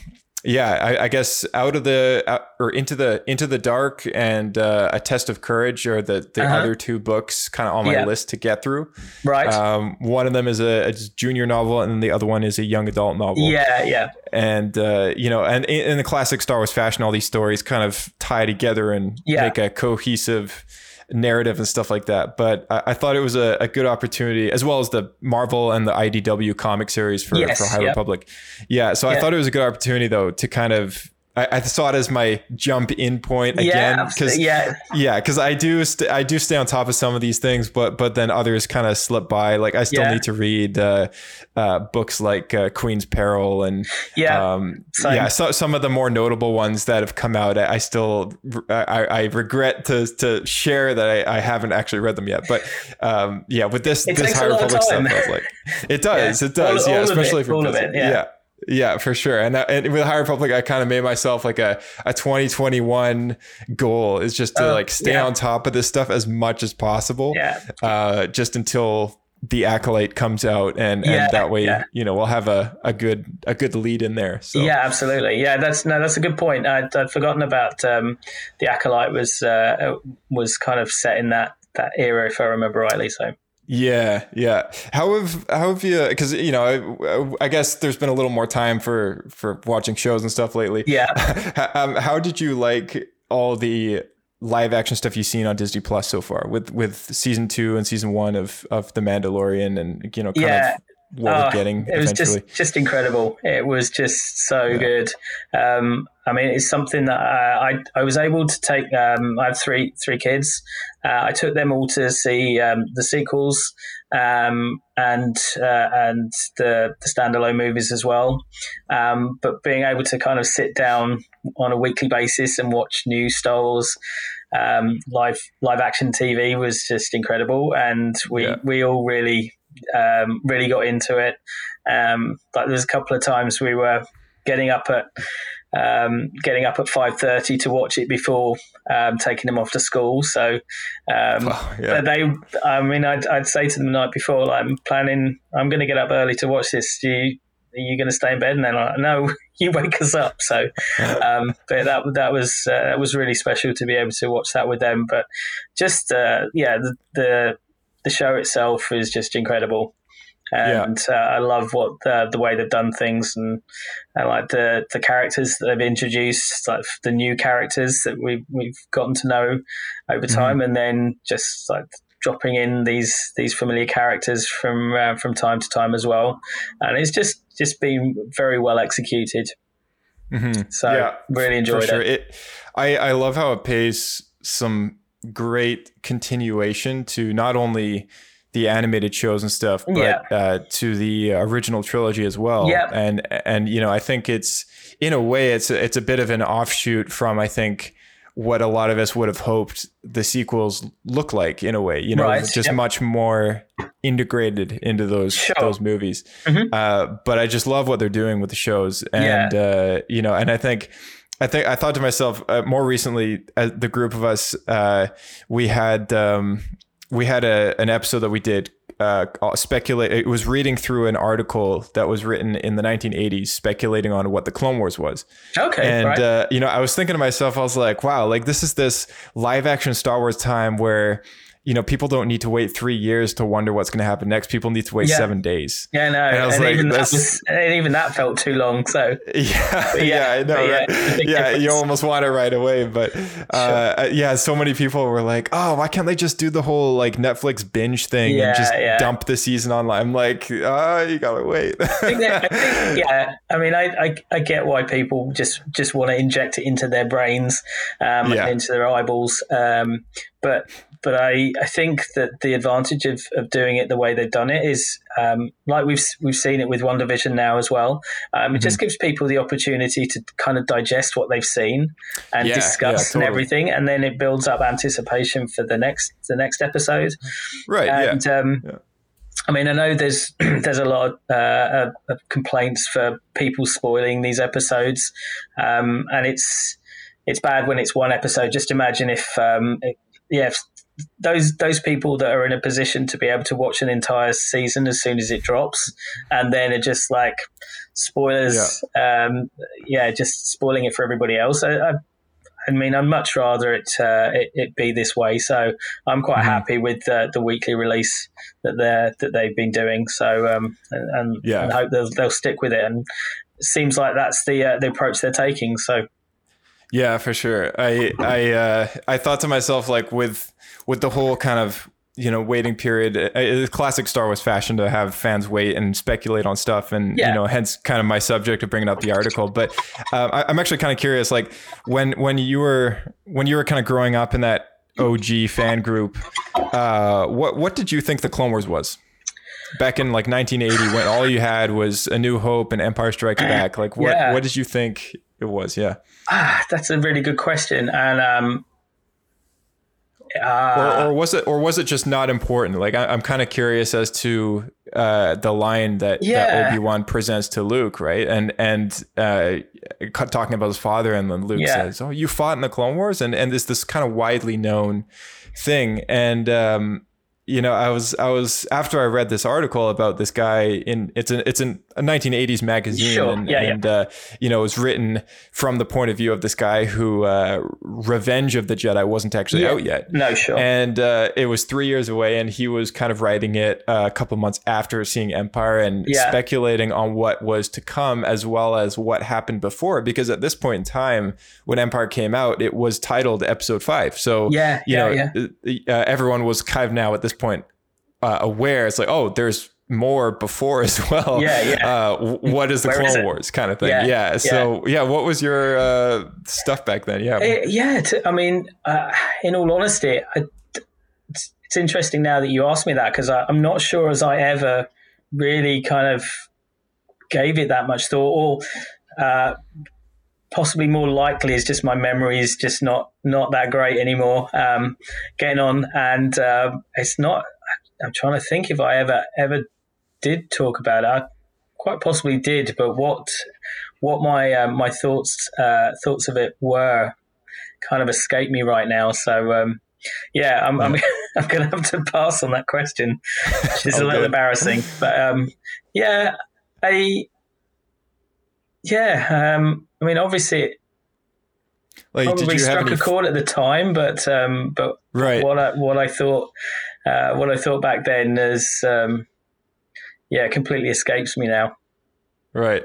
yeah, I, I, guess out of the out, or into the into the dark and uh, a test of courage are the the uh-huh. other two books kind of on my yeah. list to get through. Right. Um, one of them is a, a, junior novel, and the other one is a young adult novel. Yeah, yeah. And uh, you know, and in, in, the classic Star Wars fashion, all these stories kind of tie together and yeah. make a cohesive narrative and stuff like that. But I, I thought it was a, a, good opportunity, as well as the Marvel and the IDW comic series for, yes, for High yep. Republic. Yeah, so I thought it was a good opportunity though to kind of I, I, saw it as my jump in point again because yeah, yeah, because I do st- I do stay on top of some of these things, but but then others kind of slip by. Like I still yeah. need to read uh, uh, books like uh, Queen's Peril and yeah, um, yeah, so, some of the more notable ones that have come out. I, still I, I, regret to to share that I, I haven't actually read them yet, but um, yeah, with this it this High Republic stuff, like, it [laughs] does, yeah. it does, all, yeah, all especially it, for yeah. yeah. Yeah, for sure. And, uh, and with High Republic, I kind of made myself like a, a 2021 goal is just to uh, like stay yeah. on top of this stuff as much as possible. Yeah. Uh, just until the acolyte comes out and, yeah, and that way, yeah. you know, we'll have a, a good, a good lead in there. So yeah, absolutely. Yeah. That's no, that's a good point. I'd, I'd forgotten about, um, the acolyte was, uh, was kind of set in that, that era, if I remember rightly. So Yeah, yeah. How have how have you? Because you know, I, I, guess there's been a little more time for for watching shows and stuff lately. Yeah. [laughs] um, how did you like all the live action stuff you've seen on Disney Plus so far with with season two and season one of of The Mandalorian and you know kind yeah. of what oh, we're getting. It was just just incredible. It was just so yeah. good. Um, I mean, it's something that I I, I was able to take. Um, I have three three kids. Uh, I took them all to see um, the sequels um, and uh, and the, the standalone movies as well. Um, but being able to kind of sit down on a weekly basis and watch new Wars um, live live action TV was just incredible, and we yeah. we all really um, really got into it. Um, like there's a couple of times we were getting up at um, getting up at five thirty to watch it before um, taking them off to school. So, um, [laughs] oh, yeah. they, I mean, I'd, I'd, say to them the night before, like, I'm planning, I'm going to get up early to watch this. Do you, are you going to stay in bed? And they're like, no, [laughs] you wake us up. So, [laughs] um, but that that was uh, that was really special to be able to watch that with them. But just uh, yeah, the, the the show itself is just incredible and yeah. uh, I love what the, the way they've done things, and I like the the characters that they've introduced, like the new characters that we've we've gotten to know over mm-hmm. time, mm-hmm. and then just like dropping in these these familiar characters from uh, from time to time as well, and it's just just been very well executed. Mm-hmm. So yeah, really enjoyed sure. it. it. I I love how it pays some great continuation to not only the animated shows and stuff, but yeah. uh, to the original trilogy as well. Yeah. And and you know, I think it's in a way it's a, it's a bit of an offshoot from I think what a lot of us would have hoped the sequels look like in a way. You know, right. just yep. much more integrated into those sure. those movies. Mm-hmm. Uh, but I just love what they're doing with the shows, and yeah. uh, you know, and I think. I think I thought to myself uh, more recently, uh, the group of us, uh, we had um, we had a an episode that we did uh, speculate. It was reading through an article that was written in the 1980s, speculating on what the Clone Wars was. Okay, and right. uh, you know, I was thinking to myself, I was like, wow, like this is this live action Star Wars time where you know, people don't need to wait three years to wonder what's going to happen next. People need to wait yeah. seven days. Yeah, no, and, and like, even, that was, and even that felt too long. So [laughs] yeah, yeah, yeah, I know, right? Yeah, yeah you almost want it right away, but uh, sure. yeah, so many people were like, "Oh, why can't they just do the whole like Netflix binge thing and just dump the season online?" I'm like, "Ah, oh, you gotta wait." I think that, I think, [laughs] yeah, I mean, I, I, I get why people just just want to inject it into their brains, um, and into their eyeballs. Um, but but I, I think that the advantage of, of doing it the way they've done it is um, like we've we've seen it with WandaVision now as well. Um, mm-hmm. It just mm-hmm. gives people the opportunity to kind of digest what they've seen and yeah, discuss yeah, totally. and everything, and then it builds up anticipation for the next the next episode. Right. And, yeah. Um, yeah. I mean, I know there's [clears throat] there's a lot of, uh, of, complaints for people spoiling these episodes, um, and it's it's bad when it's one episode. Just imagine if, um, if yeah, if those those people that are in a position to be able to watch an entire season as soon as it drops, and then it just like spoilers, yeah, um, yeah just spoiling it for everybody else. I, I, I mean, I'd much rather it, uh, it, it be this way. So I'm quite mm-hmm. happy with uh, the weekly release that they that they've been doing. So um, and, and, yeah. and hope they'll, they'll stick with it. And it seems like that's the uh, the approach they're taking. So yeah, for sure. I I uh, I thought to myself like with with the whole kind of you know waiting period it's classic star wars fashion to have fans wait and speculate on stuff and yeah. you know hence kind of my subject of bringing up the article. But uh, I, am actually kind of curious like when when you were when you were kind of growing up in that og fan group uh, what what did you think the clone wars was? Back in like 1980 when all you had was a new hope and empire strikes back like what yeah. what did you think it was? Yeah. Ah, that's a really good question. And um uh, or, or, was it, or was it just not important? Like I, am kind of curious as to uh, the line that, yeah. that Obi Wan presents to Luke, right? And and uh, talking about his father, and then Luke yeah. says, "Oh, you fought in the Clone Wars," and and it's this kind of widely known thing. And um, you know, I was I was after I read this article about this guy in it's an it's an a 1980s magazine, Sure. and, Yeah, yeah. uh, you know, it was written from the point of view of this guy who uh, Revenge of the Jedi wasn't actually Yeah. out yet. No, sure. And uh, it was three years away, and he was kind of writing it uh, a couple months after seeing Empire and speculating on what was to come as well as what happened before. Because at this point in time, when Empire came out, it was titled Episode Five. So Yeah, you know, uh, everyone was kind of now at this point uh, aware. It's like, oh, there's more before as [laughs] well. Yeah, yeah. Uh, what is the Where Clone is? Wars kind of thing? Yeah, Yeah. yeah. So yeah, what was your uh, stuff back then? Yeah. Eh, yeah, t- I mean, uh, in all honesty, I, it's, it's interesting now that you asked me that because I'm not sure as I ever really kind of gave it that much thought, or uh, possibly more likely is just my memory is just not not that great anymore. Um, getting on, and um, it's not. I'm trying to think if I ever ever did talk about it. I quite possibly did, but what what my um, my thoughts uh, thoughts of it were kind of escape me right now. So um, yeah, I'm I'm, [laughs] I'm going to have to pass on that question, which is a Oh, little good. embarrassing. But um, yeah, I yeah, um, I mean, obviously, it probably struck any? a chord at the time, but um, but right. what I what I thought uh, what I thought back then is um, yeah, it completely escapes me now. Right.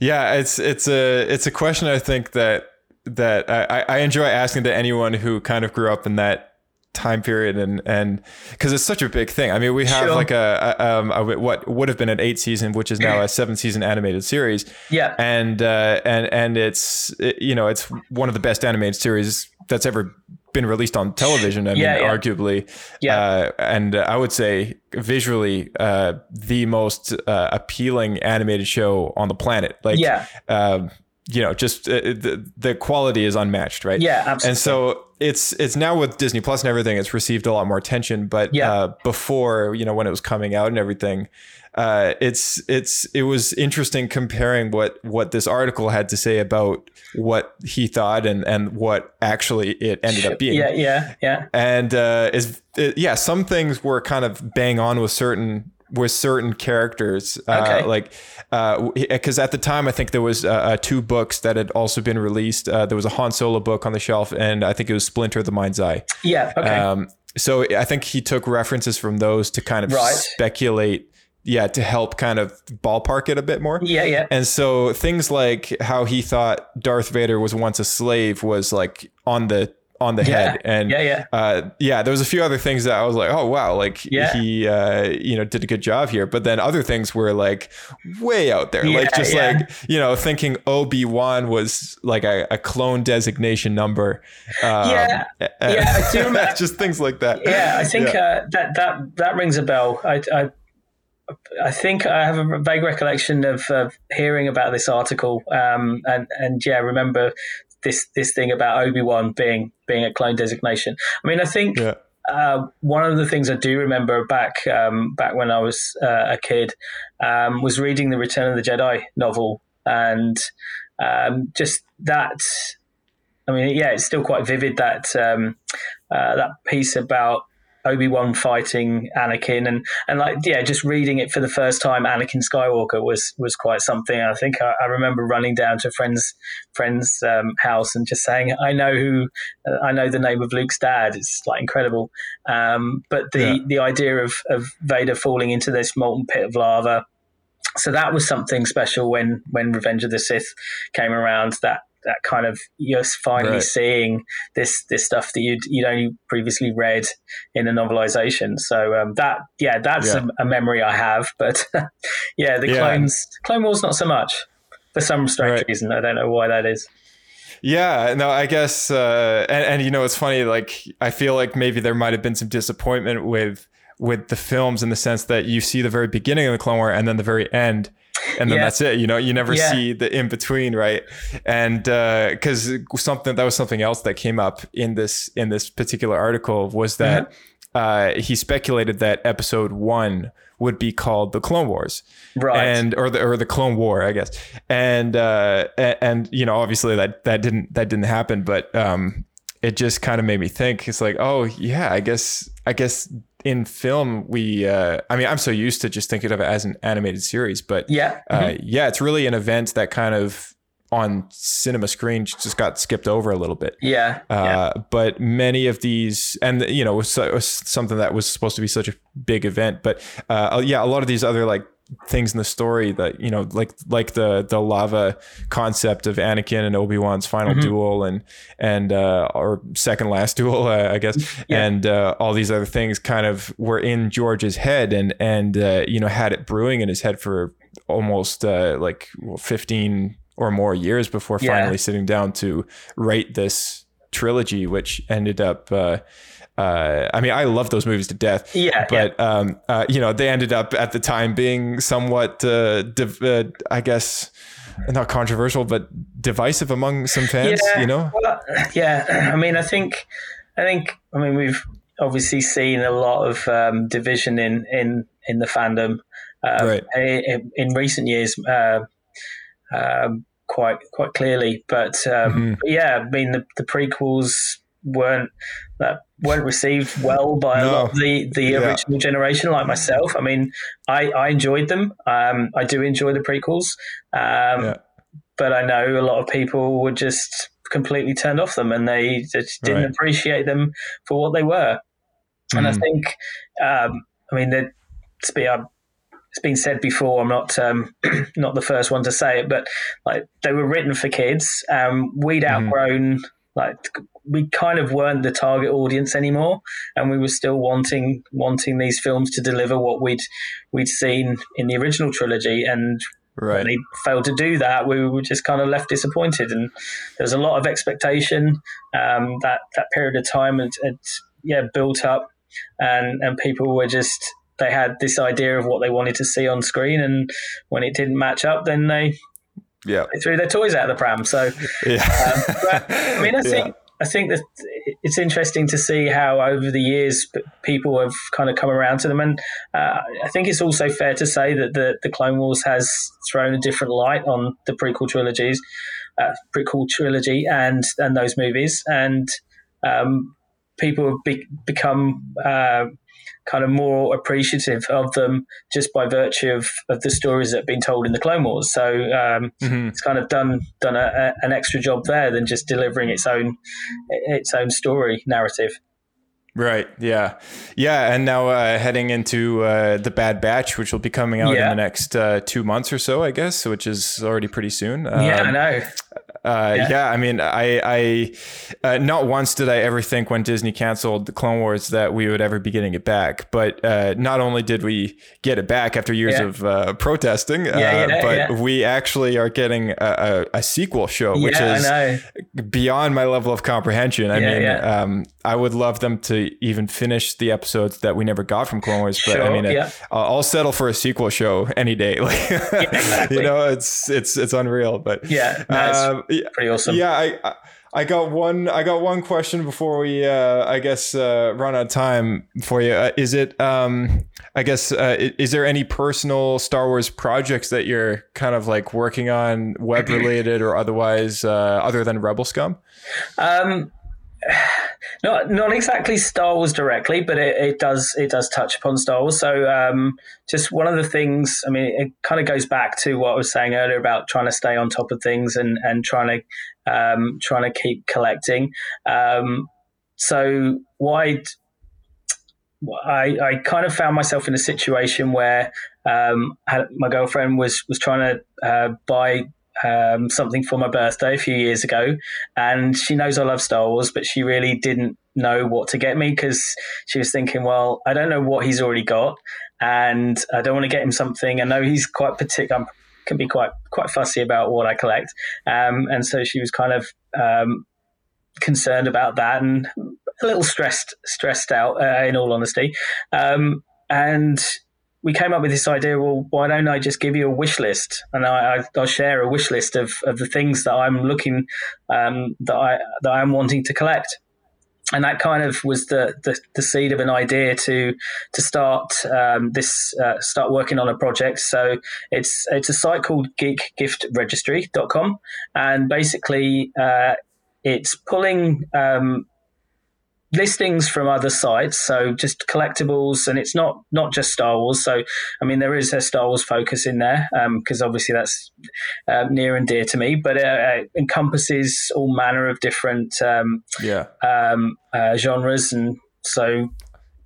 Yeah, it's it's a it's a question I think that that I, I enjoy asking to anyone who kind of grew up in that time period and and because it's such a big thing. I mean, we have Sure. like a, a um a, what would have been an eight season, which is now a [clears throat] seven season animated series, Yeah, and uh, and and it's it- you know it's one of the best animated series that's ever been released on television. I mean, Yeah, yeah. arguably, Yeah. uh, and I would say visually uh, the most uh, appealing animated show on the planet. Like, Yeah. um, you know, just uh, the the quality is unmatched, right? Yeah, absolutely. And so it's it's now with Disney Plus and everything, it's received a lot more attention. But Yeah. uh, before, you know, when it was coming out and everything, uh, it's it's it was interesting comparing what what this article had to say about what he thought and and what actually it ended up being yeah, yeah, yeah. and uh, is it, yeah, some things were kind of bang on with certain with certain characters. Uh, Okay. Like because at the time, I think there was uh, uh, two books that had also been released. Uh, there was a Han Solo book on the shelf, and I think it was Splinter: of The Mind's Eye. Yeah, okay. Um, so I think he took references from those to kind of Right. speculate. Yeah, to help kind of ballpark it a bit more. yeah, yeah. And so things like how he thought Darth Vader was once a slave was like on the on the Yeah. head. And Yeah, yeah. Uh, yeah, there was a few other things that I was like, oh wow, like Yeah. he uh, you know did a good job here. But then other things were like way out there, like just yeah. like you know thinking Obi Wan was like a, a clone designation number. Um, Yeah. Yeah, I do [laughs] remember- just things like that. Yeah, I think Yeah. Uh, that that that rings a bell. I, I I think I have a vague recollection of, of hearing about this article, um, and and yeah, remember this this thing about Obi Wan being being a clone designation. I mean, I think Yeah. uh, one of the things I do remember back um, back when I was uh, a kid um, was reading the Return of the Jedi novel, and um, just that. I mean, yeah, it's still quite vivid that um, uh, that piece about Obi Wan fighting Anakin, and and like yeah, just reading it for the first time, Anakin Skywalker was was quite something. I think I, I remember running down to a friend's friend's um, house and just saying, "I know who, uh, I know the name of Luke's dad." It's like incredible. Um, but the Yeah. the idea of of Vader falling into this molten pit of lava. So that was something special when when Revenge of the Sith came around. That that kind of you're finally Right. seeing this this stuff that you'd you'd only previously read in a novelization. So um, that yeah, that's Yeah. A, a memory I have. But [laughs] yeah, the Yeah. clones Clone Wars not so much for some strange Right. reason. I don't know why that is. Yeah, no, I guess, uh, and, and you know, it's funny. Like, I feel like maybe there might have been some disappointment with with the films in the sense that you see the very beginning of the Clone War and then the very end, and then Yeah. that's it. You know, you never Yeah. see the in between, right? And uh because something that was something else that came up in this in this particular article was that uh, he speculated that Episode One would be called the Clone Wars Right. and or the or the Clone War, I guess. And uh, and you know, obviously that that didn't that didn't happen, but um, it just kind of made me think. It's like, oh yeah, I guess I guess in film we uh, i mean i'm so used to just thinking of it as an animated series but Yeah. uh, yeah it's really an event that kind of on cinema screen just got skipped over a little bit Yeah. yeah. uh, but many of these, and you know, it was, it was something that was supposed to be such a big event. But uh, yeah, a lot of these other like things in the story that you know, like like the the lava concept of Anakin and Obi Wan's final duel, and and uh, or second last [laughs] duel, uh, I guess, and uh, all these other things kind of were in George's head, and and uh, you know had it brewing in his head for almost uh, like fifteen or more years before Yeah. finally sitting down to write this trilogy, which ended up. Uh, uh, I mean, I love those movies to death. Yeah, but um, uh, you know, they ended up at the time being somewhat, uh, div- uh, I guess, not controversial, but divisive among some fans. You know, Well, yeah. I mean, I think, I think, I mean, we've obviously seen a lot of um, division in in in the fandom um, Right. in, in recent years, uh, um, quite quite clearly. But, um, Mm-hmm. but yeah, I mean, the, the prequels weren't that weren't received well by a lot of the the Yeah. original generation, like myself. I mean, I I enjoyed them. Um, I do enjoy the prequels. Um, Yeah. but I know a lot of people were just completely turned off them and they just didn't Right. appreciate them for what they were. And I Mhm. think, um, I mean, it's been, um, it's been said before. I'm not um, [clears throat] not the first one to say it, but like they were written for kids. Um, we'd Mhm. outgrown like we kind of weren't the target audience anymore, and we were still wanting wanting these films to deliver what we'd we'd seen in the original trilogy, and right? when they failed to do that, we were just kind of left disappointed. And there was a lot of expectation. Um, that that period of time had, had yeah built up, and and people were just they had this idea of what they wanted to see on screen, and when it didn't match up, then they, Yeah, they threw their toys out of the pram. So [laughs] yeah. um, but, I mean, I [laughs] think I think that it's interesting to see how over the years people have kind of come around to them, and uh, I think it's also fair to say that the the Clone Wars has thrown a different light on the prequel trilogies, uh, prequel trilogy, and and those movies, and um, people have be- become. Uh, kind of more appreciative of them just by virtue of, of the stories that have been told in the Clone Wars. So um, Mhm. it's kind of done done a, a, an extra job there than just delivering its own its own story narrative. Right. Yeah. Yeah. And now uh, heading into uh, the Bad Batch, which will be coming out Yeah. in the next uh, two months or so, I guess, which is already pretty soon. yeah, I Um, know. Uh, yeah. Yeah. I mean, I, I uh, not once did I ever think when Disney canceled the Clone Wars that we would ever be getting it back. But uh, not only did we get it back after years Yeah. of uh, protesting, uh, Yeah, yeah, but we actually are getting a, a, a sequel show, which is beyond my level of comprehension. I mean. Um, I would love them to even finish the episodes that we never got from Clone Wars. But I Sure, mean, uh. I'll, I'll settle for a sequel show any day. [laughs] Like, exactly. you know, it's it's it's unreal. But Yeah, um, yeah, pretty awesome. yeah, I. I I got one. I got one question before we, uh, I guess, uh, run out of time for you. Uh, is it? Um, I guess, uh, is there any personal Star Wars projects that you're kind of like working on, web related or otherwise, uh, other than Rebel Scum? Um, [sighs] not not exactly Star Wars directly, but it, it does it does touch upon Star Wars. So um, just one of the things. I mean, it kind of goes back to what I was saying earlier about trying to stay on top of things and and trying to um, trying to keep collecting. Um, so why? I, I kind of found myself in a situation where um, my girlfriend was was trying to uh, buy um, something for my birthday a few years ago, and she knows I love Star Wars, but she really didn't know what to get me because she was thinking, well, I don't know what he's already got, and I don't want to get him something. I know he's quite particular. Can be quite quite fussy about what I collect, um, and so she was kind of um, concerned about that and a little stressed stressed out. Uh, in all honesty, um, and we came up with this idea. Well, why don't I just give you a wish list, and I, I, I'll share a wish list of, of the things that I'm looking um, that I that I'm wanting to collect. And that kind of was the, the, the seed of an idea to to start um, this uh, start working on a project. So it's it's a site called geekgiftregistry.com, and basically uh, it's pulling um, listings from other sites, so just collectibles, and it's not not just Star Wars. So, I mean, there is a Star Wars focus in there because um, obviously that's uh, near and dear to me, but uh, it encompasses all manner of different um, yeah um, uh, genres, and so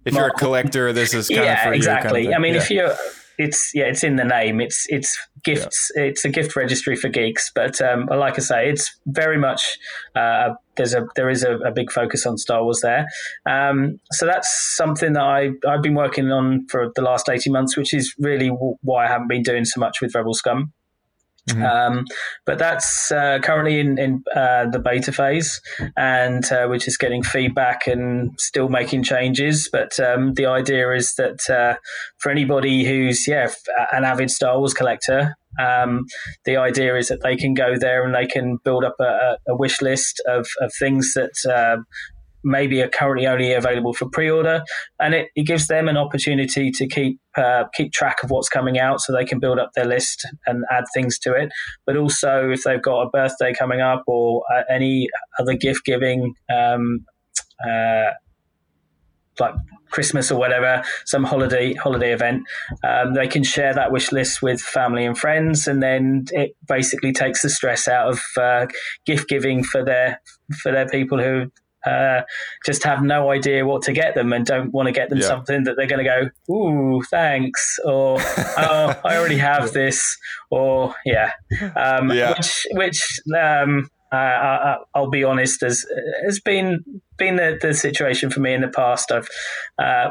if you're a collector, this is kind yeah, of for exactly. You kind of I mean, yeah. if you're it's yeah, it's in the name. It's it's gifts. Yeah. It's a gift registry for geeks. But um, like I say, it's very much uh, there's a there is a, a, big focus on Star Wars there. Um, so that's something that I I've been working on for the last eighteen months, which is really why I haven't been doing so much with Rebel Scum. Mm-hmm. Um, but that's uh, currently in, in uh, the beta phase, and uh, we're just getting feedback and still making changes. But um, the idea is that uh, for anybody who's yeah an avid Star Wars collector, um, the idea is that they can go there and they can build up a, a wish list of, of things that uh, maybe are currently only available for pre-order, and it, it gives them an opportunity to keep uh, keep track of what's coming out, so they can build up their list and add things to it. But also, if they've got a birthday coming up or uh, any other gift giving. Um, uh, like Christmas or whatever, some holiday holiday event, um, they can share that wish list with family and friends, and then it basically takes the stress out of uh, gift giving for their for their people who uh, just have no idea what to get them and don't want to get them yeah. something that they're going to go, ooh, thanks, or [laughs] oh, I already have this, or yeah, um, yeah. which which um, uh, I, will be honest, has has been been the, the situation for me in the past. I've uh,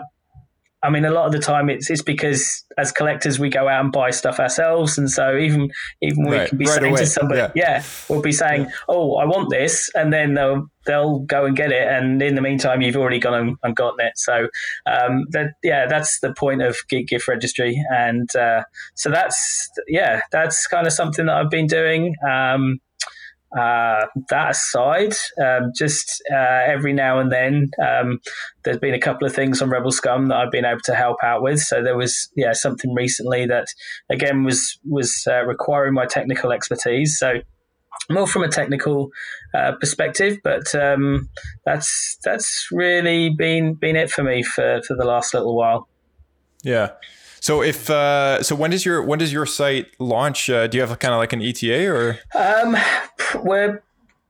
I mean, a lot of the time it's it's because as collectors we go out and buy stuff ourselves, and so even even we right. can be right saying away. to somebody, yeah. yeah. we'll be saying, yeah. "Oh, I want this," and then they'll they'll go and get it, and in the meantime, you've already gone and, and gotten it. So, um, that yeah, that's the point of Geek Gift Registry, and uh, so that's yeah, that's kind of something that I've been doing. Um, uh, that aside, um, just uh, every now and then, um, there's been a couple of things on Rebel Scum that I've been able to help out with. So there was, yeah, something recently that again was was uh, requiring my technical expertise. So more from a technical uh, perspective, but um, that's that's really been been it for me for for the last little while. Yeah. So if uh, so, when does your when does your site launch? Uh, do you have kind of like an ETA or? Um, we're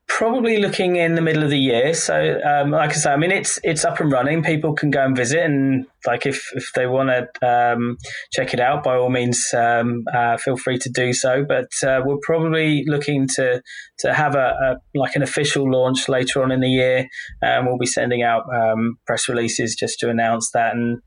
probably looking in the middle of the year. So, um, like I say, I mean, it's it's up and running. People can go and visit, and like if if they want to um, check it out, by all means, um, uh, feel free to do so. But uh, we're probably looking to to have a, a, like an official launch later on in the year, and we'll be sending out um, press releases just to announce that and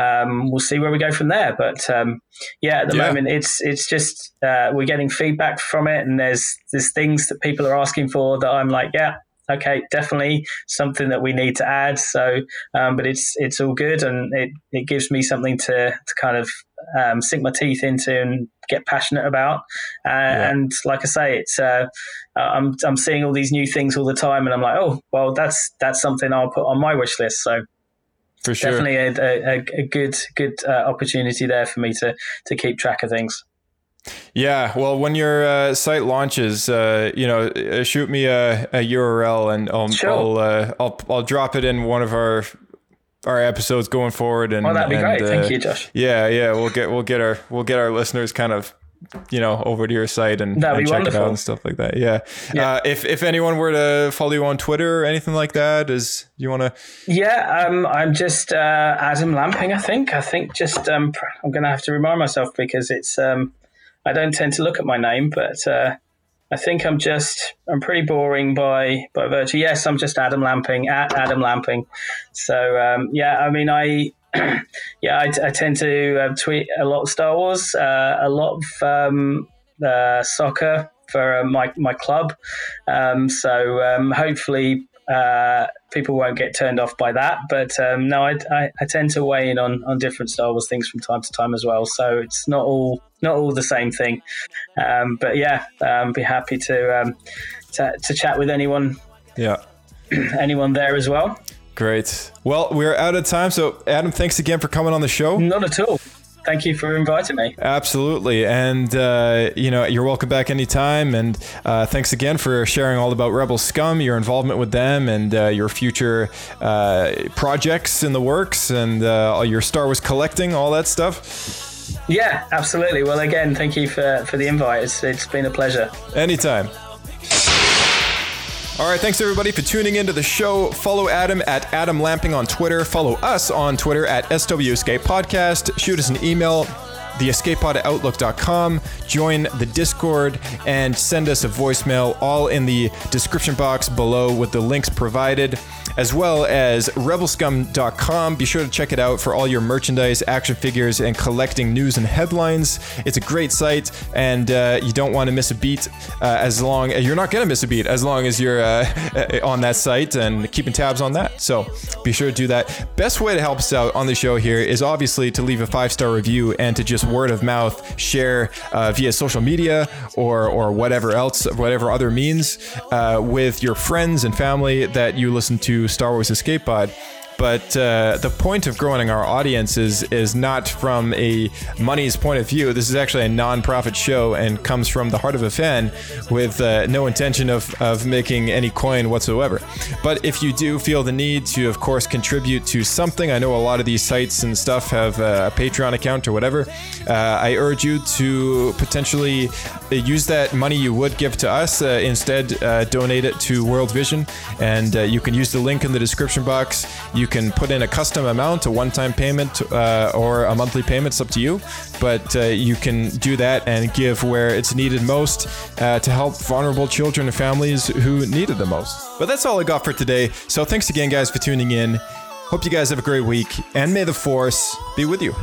um, we'll see where we go from there. But um, yeah, at the yeah. moment, it's it's just uh, we're getting feedback from it, and there's there's things that people are asking for that I'm like, yeah, okay, definitely something that we need to add. So, um, but it's it's all good, and it, it gives me something to to kind of um, sink my teeth into and get passionate about. Uh, yeah. And like I say, it's uh, I'm I'm seeing all these new things all the time, and I'm like, oh, well, that's that's something I'll put on my wish list. So for sure. Definitely a, a, a good good uh, opportunity there for me to to keep track of things. Yeah, well, when your uh, site launches, uh, you know, uh, shoot me a, a URL and I'll sure. I'll, uh, I'll I'll drop it in one of our our episodes going forward. And oh, that'd be and, great. Thank uh, you, Josh. Yeah, yeah, we'll get we'll get our we'll get our listeners kind of you know over to your site and, and check wonderful. it out and stuff like that yeah, yeah. Uh, if if anyone were to follow you on twitter or anything like that is you want to yeah um, i'm just uh, adam lamping i think i think just um, i'm gonna have to remind myself because it's um, i don't tend to look at my name but uh, I think I'm just I'm pretty boring by by virtue. Yes, I'm just Adam Lamping at Adam Lamping. So um, yeah, I mean I [clears throat] yeah, I, I, tend to uh, tweet a lot of Star Wars, uh, a lot of um, uh, soccer for uh, my my club. Um, so um, hopefully uh, people won't get turned off by that. But um, no, I, I, I, tend to weigh in on, on different Star Wars things from time to time as well. So it's not all not all the same thing. Um, but yeah, um, be happy to, to to chat with anyone. Yeah. [clears throat] anyone there as well. Great. Well, we're out of time. So, Adam, thanks again for coming on the show. Not at all. thank you for inviting me. Absolutely, and uh, you know you're welcome back anytime. And uh, thanks again for sharing all about Rebel Scum, your involvement with them, and uh, your future uh, projects in the works, and uh, all your Star Wars collecting, all that stuff. Yeah, absolutely. Well, again, thank you for, for the invite. It's, it's been a pleasure. Anytime. All right, thanks everybody for tuning into the show. Follow Adam at Adam Lamping on Twitter. Follow us on Twitter at SW Escape Podcast. Shoot us an email, theescapepod. Join the Discord and send us a voicemail, all in the description box below with the links provided as well as rebelscum.com. Be sure to check it out for all your merchandise, action figures, and collecting news and headlines. It's a great site, and uh, you don't want to miss a beat uh, as long as you're not going to miss a beat as long as you're uh, [laughs] on that site and keeping tabs on that. So be sure to do that. Best way to help us out on the show here is obviously to leave a five star review and to just word of mouth share uh, via social media or or whatever else, whatever other means uh, with your friends and family that you listen to Star Wars Escape Pod. But uh, the point of growing our audience is is not from a money's point of view. This is actually a non-profit show and comes from the heart of a fan with uh, no intention of, of making any coin whatsoever. But if you do feel the need to, of course, contribute to something, I know a lot of these sites and stuff have a Patreon account or whatever. Uh, I urge you to potentially use that money you would give to us. Uh, instead, uh, donate it to World Vision, and uh, you can use the link in the description box. You can put in a custom amount, a one-time payment, uh, or a monthly payment. It's up to you, but uh, you can do that and give where it's needed most uh, to help vulnerable children and families who need it the most. But that's all I got for today. So thanks again, guys, for tuning in. Hope you guys have a great week, and may the Force be with you.